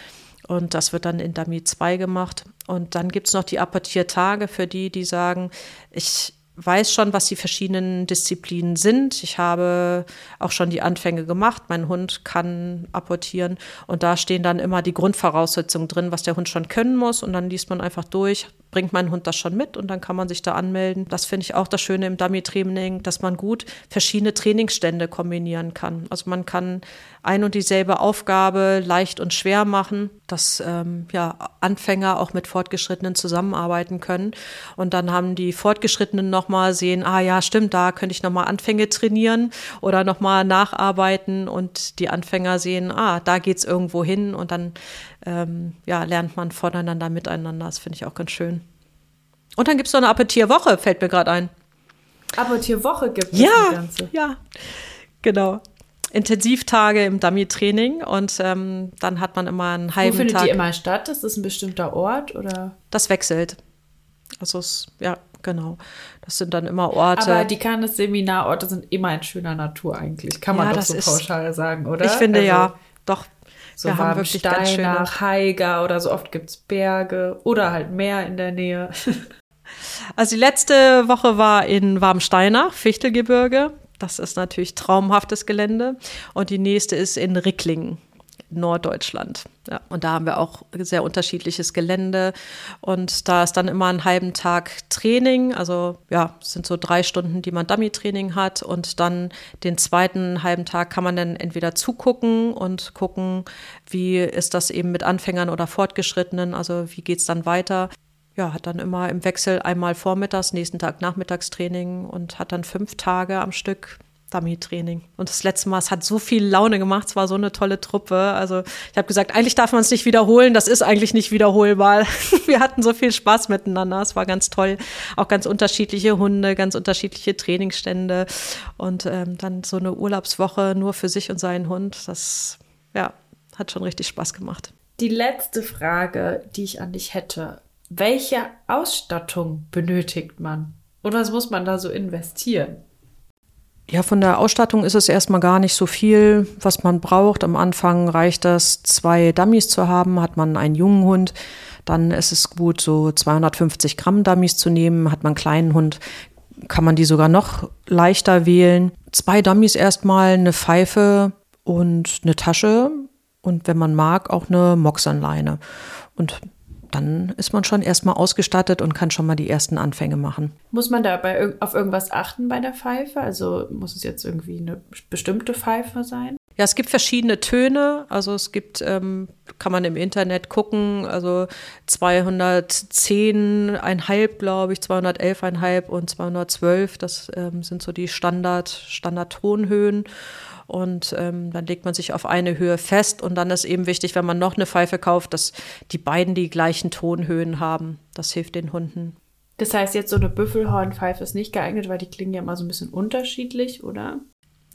Und das wird dann in Dummy 2 gemacht. Und dann gibt es noch die Apportiertage für die, die sagen, ich weiß schon, was die verschiedenen Disziplinen sind. Ich habe auch schon die Anfänge gemacht. Mein Hund kann apportieren. Und da stehen dann immer die Grundvoraussetzungen drin, was der Hund schon können muss. Und dann liest man einfach durch, bringt mein Hund das schon mit und dann kann man sich da anmelden. Das finde ich auch das Schöne im Dummy-Training, dass man gut verschiedene Trainingsstände kombinieren kann. Also man kann ein und dieselbe Aufgabe leicht und schwer machen, dass ähm, ja, Anfänger auch mit Fortgeschrittenen zusammenarbeiten können. Und dann haben die Fortgeschrittenen nochmal sehen, ah ja, stimmt, da könnte ich nochmal Anfänge trainieren oder nochmal nacharbeiten und die Anfänger sehen, ah, da geht es irgendwo hin und dann ähm, ja, lernt man voneinander miteinander. Das finde ich auch ganz schön. Und dann gibt es noch eine Appetierwoche, fällt mir gerade ein. Appetierwoche gibt es ja, ganze. Ja, genau. Intensivtage im Dummy-Training und ähm, dann hat man immer einen halben Wo findet Tag. die immer statt? Ist das ein bestimmter Ort oder? Das wechselt. Also es, ja, genau. Das sind dann immer Orte. Aber die Cannes-Seminarorte sind immer in schöner Natur eigentlich. Kann man Ja, doch das so pauschal sagen, oder? ich finde Also, ja, doch. So wir haben wirklich schöne. nach Haiger oder so oft gibt es Berge oder halt Meer in der Nähe. *laughs* Also die letzte Woche war in Warmsteinach, Fichtelgebirge. Das ist natürlich traumhaftes Gelände. Und die nächste ist in Ricklingen, Norddeutschland. Ja, und da haben wir auch sehr unterschiedliches Gelände. Und da ist dann immer einen halben Tag Training. Also ja, sind so drei Stunden, die man Dummy-Training hat. Und dann den zweiten halben Tag kann man dann entweder zugucken und gucken, wie ist das eben mit Anfängern oder Fortgeschrittenen. Also wie geht es dann weiter ja, hat dann immer im Wechsel einmal vormittags, nächsten Tag Nachmittagstraining und hat dann fünf Tage am Stück Dummy-Training. Und das letzte Mal, es hat so viel Laune gemacht, es war so eine tolle Truppe. Also ich habe gesagt, eigentlich darf man es nicht wiederholen, das ist eigentlich nicht wiederholbar. *laughs* Wir hatten so viel Spaß miteinander, es war ganz toll. Auch ganz unterschiedliche Hunde, ganz unterschiedliche Trainingsstände und ähm, dann so eine Urlaubswoche nur für sich und seinen Hund. Das, ja, hat schon richtig Spaß gemacht. Die letzte Frage, die ich an dich hätte. Welche Ausstattung benötigt man? Und was muss man da so investieren? Ja, von der Ausstattung ist es erstmal gar nicht so viel, was man braucht. Am Anfang reicht das, zwei Dummies zu haben. Hat man einen jungen Hund, dann ist es gut, so 250 Gramm Dummies zu nehmen. Hat man einen kleinen Hund, kann man die sogar noch leichter wählen. Zwei Dummies erstmal, eine Pfeife und eine Tasche. Und wenn man mag, auch eine Moxanleine. Und dann ist man schon erstmal ausgestattet und kann schon mal die ersten Anfänge machen. Muss man dabei auf irgendwas achten bei der Pfeife? Also muss es jetzt irgendwie eine bestimmte Pfeife sein? Ja, es gibt verschiedene Töne. Also es gibt, ähm, kann man im Internet gucken, also 210,5, glaube ich, 211,5 und 212. Das ähm, sind so die Standard, Standardtonhöhen. Und ähm, dann legt man sich auf eine Höhe fest. Und dann ist eben wichtig, wenn man noch eine Pfeife kauft, dass die beiden die gleichen Tonhöhen haben. Das hilft den Hunden. Das heißt, jetzt so eine Büffelhornpfeife ist nicht geeignet, weil die klingen ja immer so ein bisschen unterschiedlich, oder?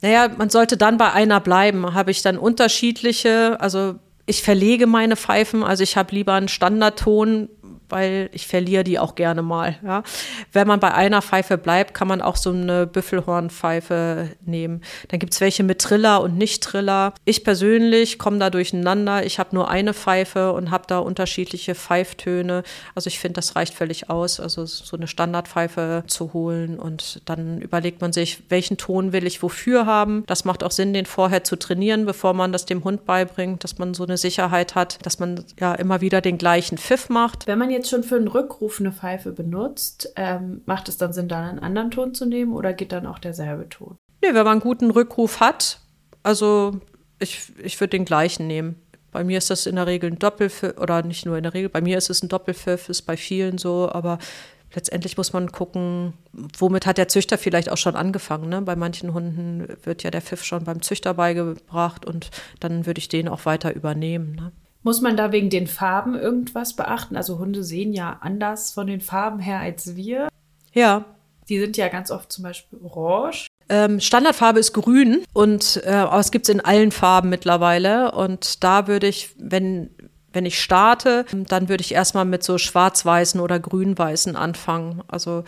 Naja, man sollte dann bei einer bleiben. Habe ich dann unterschiedliche, also ich verlege meine Pfeifen, also ich habe lieber einen Standardton, weil ich verliere die auch gerne mal. Ja. Wenn man bei einer Pfeife bleibt, kann man auch so eine Büffelhornpfeife nehmen. Dann gibt es welche mit Triller und nicht Triller. Ich persönlich komme da durcheinander. Ich habe nur eine Pfeife und habe da unterschiedliche Pfeiftöne. Also ich finde, das reicht völlig aus, also so eine Standardpfeife zu holen und dann überlegt man sich, welchen Ton will ich wofür haben. Das macht auch Sinn, den vorher zu trainieren, bevor man das dem Hund beibringt, dass man so eine Sicherheit hat, dass man ja immer wieder den gleichen Pfiff macht. Wenn man jetzt schon für einen Rückruf eine Pfeife benutzt, ähm, macht es dann Sinn, dann einen anderen Ton zu nehmen oder geht dann auch derselbe Ton? Nee, wenn man einen guten Rückruf hat, also ich, ich würde den gleichen nehmen. Bei mir ist das in der Regel ein Doppelpfiff, oder nicht nur in der Regel, bei mir ist es ein Doppelpfiff, ist bei vielen so, aber letztendlich muss man gucken, womit hat der Züchter vielleicht auch schon angefangen. Ne? Bei manchen Hunden wird ja der Pfiff schon beim Züchter beigebracht und dann würde ich den auch weiter übernehmen. Ne? Muss man da wegen den Farben irgendwas beachten? Also Hunde sehen ja anders von den Farben her als wir. Ja, Die sind ja ganz oft zum Beispiel orange. Ähm, Standardfarbe ist grün und äh, aber es gibt es in allen Farben mittlerweile. Und da würde ich, wenn, wenn ich starte, dann würde ich erstmal mit so schwarz-weißen oder grün-weißen anfangen. Also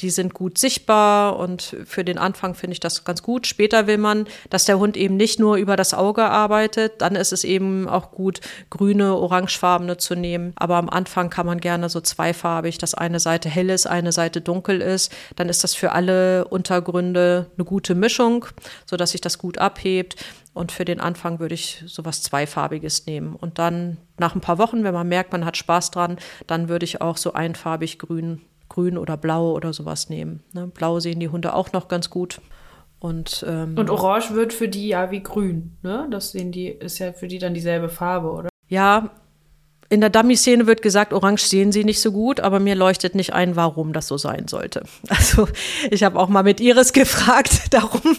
die sind gut sichtbar und für den Anfang finde ich das ganz gut. Später will man, dass der Hund eben nicht nur über das Auge arbeitet. Dann ist es eben auch gut, grüne, orangefarbene zu nehmen. Aber am Anfang kann man gerne so zweifarbig, dass eine Seite hell ist, eine Seite dunkel ist. Dann ist das für alle Untergründe eine gute Mischung, sodass sich das gut abhebt. Und für den Anfang würde ich sowas Zweifarbiges nehmen. Und dann nach ein paar Wochen, wenn man merkt, man hat Spaß dran, dann würde ich auch so einfarbig grün grün oder blau oder sowas nehmen. Ne? Blau sehen die Hunde auch noch ganz gut. Und, ähm, Und orange wird für die ja wie grün, ne? Das sehen die, ist ja für die dann dieselbe Farbe, oder? ja, in der Dummy-Szene wird gesagt, orange sehen sie nicht so gut, aber mir leuchtet nicht ein, warum das so sein sollte. *laughs* Also ich habe auch mal mit Iris *laughs* gefragt, darum,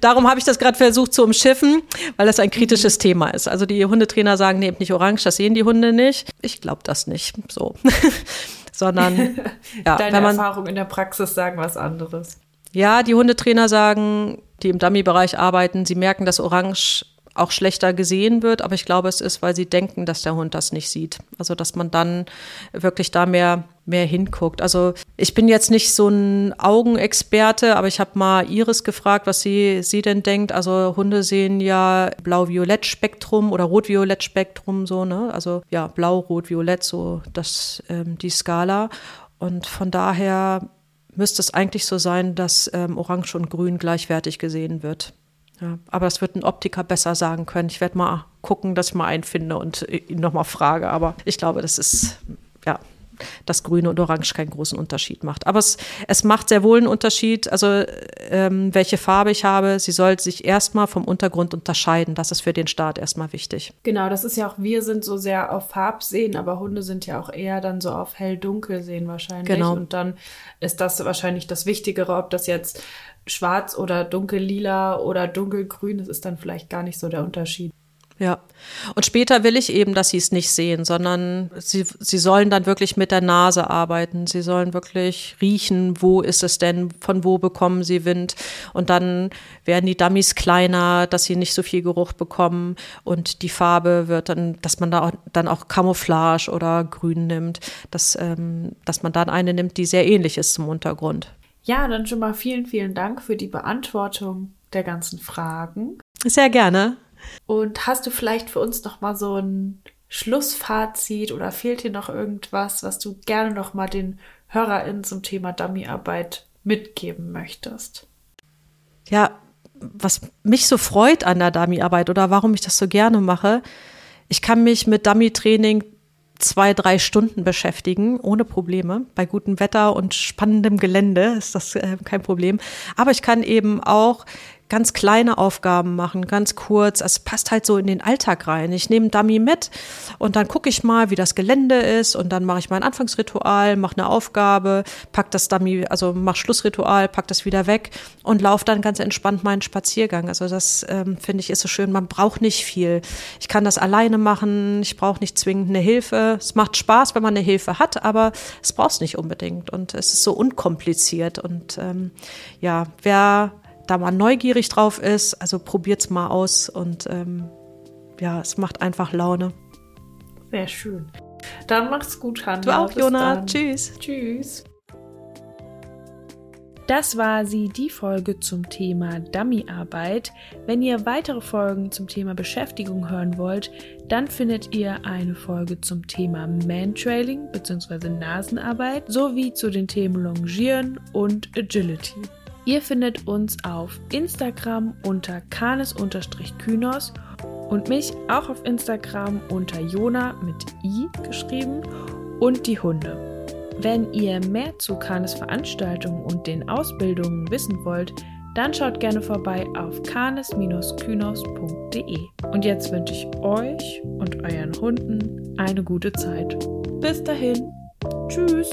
darum habe ich das gerade versucht zu umschiffen, weil das ein kritisches Thema ist. Also die Hundetrainer sagen, nehmt nicht orange, das sehen die Hunde nicht. Ich glaube das nicht so. *laughs* Sondern *laughs* ja, Deine wenn man Erfahrungen in der Praxis sagen was anderes. Ja, die Hundetrainer sagen, die im Dummy-Bereich arbeiten, sie merken, dass Orange auch schlechter gesehen wird, aber ich glaube, es ist, weil sie denken, dass der Hund das nicht sieht. Also, dass man dann wirklich da mehr, mehr hinguckt. Also, ich bin jetzt nicht so ein Augenexperte, aber ich habe mal Iris gefragt, was sie, sie denn denkt. Also, Hunde sehen ja Blau-Violett-Spektrum oder Rot-Violett-Spektrum so, ne? Also, ja, Blau, Rot, Violett, so das, ähm, die Skala. Und von daher müsste es eigentlich so sein, dass ähm, Orange und Grün gleichwertig gesehen wird. Ja, aber das wird ein Optiker besser sagen können. Ich werde mal gucken, dass ich mal einen finde und ihn nochmal frage. Aber ich glaube, das ist, ja, dass Grün und Orange keinen großen Unterschied macht. Aber es, es macht sehr wohl einen Unterschied, also ähm, welche Farbe ich habe. Sie soll sich erstmal vom Untergrund unterscheiden. Das ist für den Start erstmal wichtig. Genau, das ist ja auch, wir sind so sehr auf Farbsehen, aber Hunde sind ja auch eher dann so auf hell-dunkel sehen wahrscheinlich. Genau. Und dann ist das wahrscheinlich das Wichtigere, ob das jetzt schwarz oder dunkellila oder dunkelgrün, das ist dann vielleicht gar nicht so der Unterschied. Ja. Und später will ich eben, dass sie es nicht sehen, sondern sie, sie sollen dann wirklich mit der Nase arbeiten. Sie sollen wirklich riechen, wo ist es denn, von wo bekommen sie Wind. Und dann werden die Dummies kleiner, dass sie nicht so viel Geruch bekommen. Und die Farbe wird dann, dass man da auch, dann auch Camouflage oder Grün nimmt, dass, ähm, dass man dann eine nimmt, die sehr ähnlich ist zum Untergrund. Ja, dann schon mal vielen, vielen Dank für die Beantwortung der ganzen Fragen. Sehr gerne. Und hast du vielleicht für uns noch mal so ein Schlussfazit oder fehlt dir noch irgendwas, was du gerne noch mal den HörerInnen zum Thema Dummyarbeit mitgeben möchtest? Ja, was mich so freut an der Dummyarbeit oder warum ich das so gerne mache, ich kann mich mit Dummy-Training zwei, drei Stunden beschäftigen, ohne Probleme. Bei gutem Wetter und spannendem Gelände ist das äh, kein Problem. Aber ich kann eben auch ganz kleine Aufgaben machen, ganz kurz. Es passt halt so in den Alltag rein. Ich nehme Dummy mit und dann gucke ich mal, wie das Gelände ist und dann mache ich mein Anfangsritual, mache eine Aufgabe, pack das Dummy, also mach Schlussritual, pack das wieder weg und laufe dann ganz entspannt meinen Spaziergang. Also das ähm, finde ich ist so schön. Man braucht nicht viel. Ich kann das alleine machen. Ich brauche nicht zwingend eine Hilfe. Es macht Spaß, wenn man eine Hilfe hat, aber es braucht es nicht unbedingt und es ist so unkompliziert und ähm, ja, wer da mal neugierig drauf ist, also probiert's mal aus und ähm, ja, es macht einfach Laune. Sehr schön. Dann mach's gut, Hanna. Du auch, Bis Jona. Dann. Tschüss. Tschüss. Das war sie, die Folge zum Thema Dummyarbeit. Wenn ihr weitere Folgen zum Thema Beschäftigung hören wollt, dann findet ihr eine Folge zum Thema Mantrailing bzw. Nasenarbeit sowie zu den Themen Longieren und Agility. Ihr findet uns auf Instagram unter kanes-kynos und mich auch auf Instagram unter Jona mit i geschrieben und die Hunde. Wenn ihr mehr zu Kanes Veranstaltungen und den Ausbildungen wissen wollt, dann schaut gerne vorbei auf kanes-kynos.de. Und jetzt wünsche ich euch und euren Hunden eine gute Zeit. Bis dahin. Tschüss.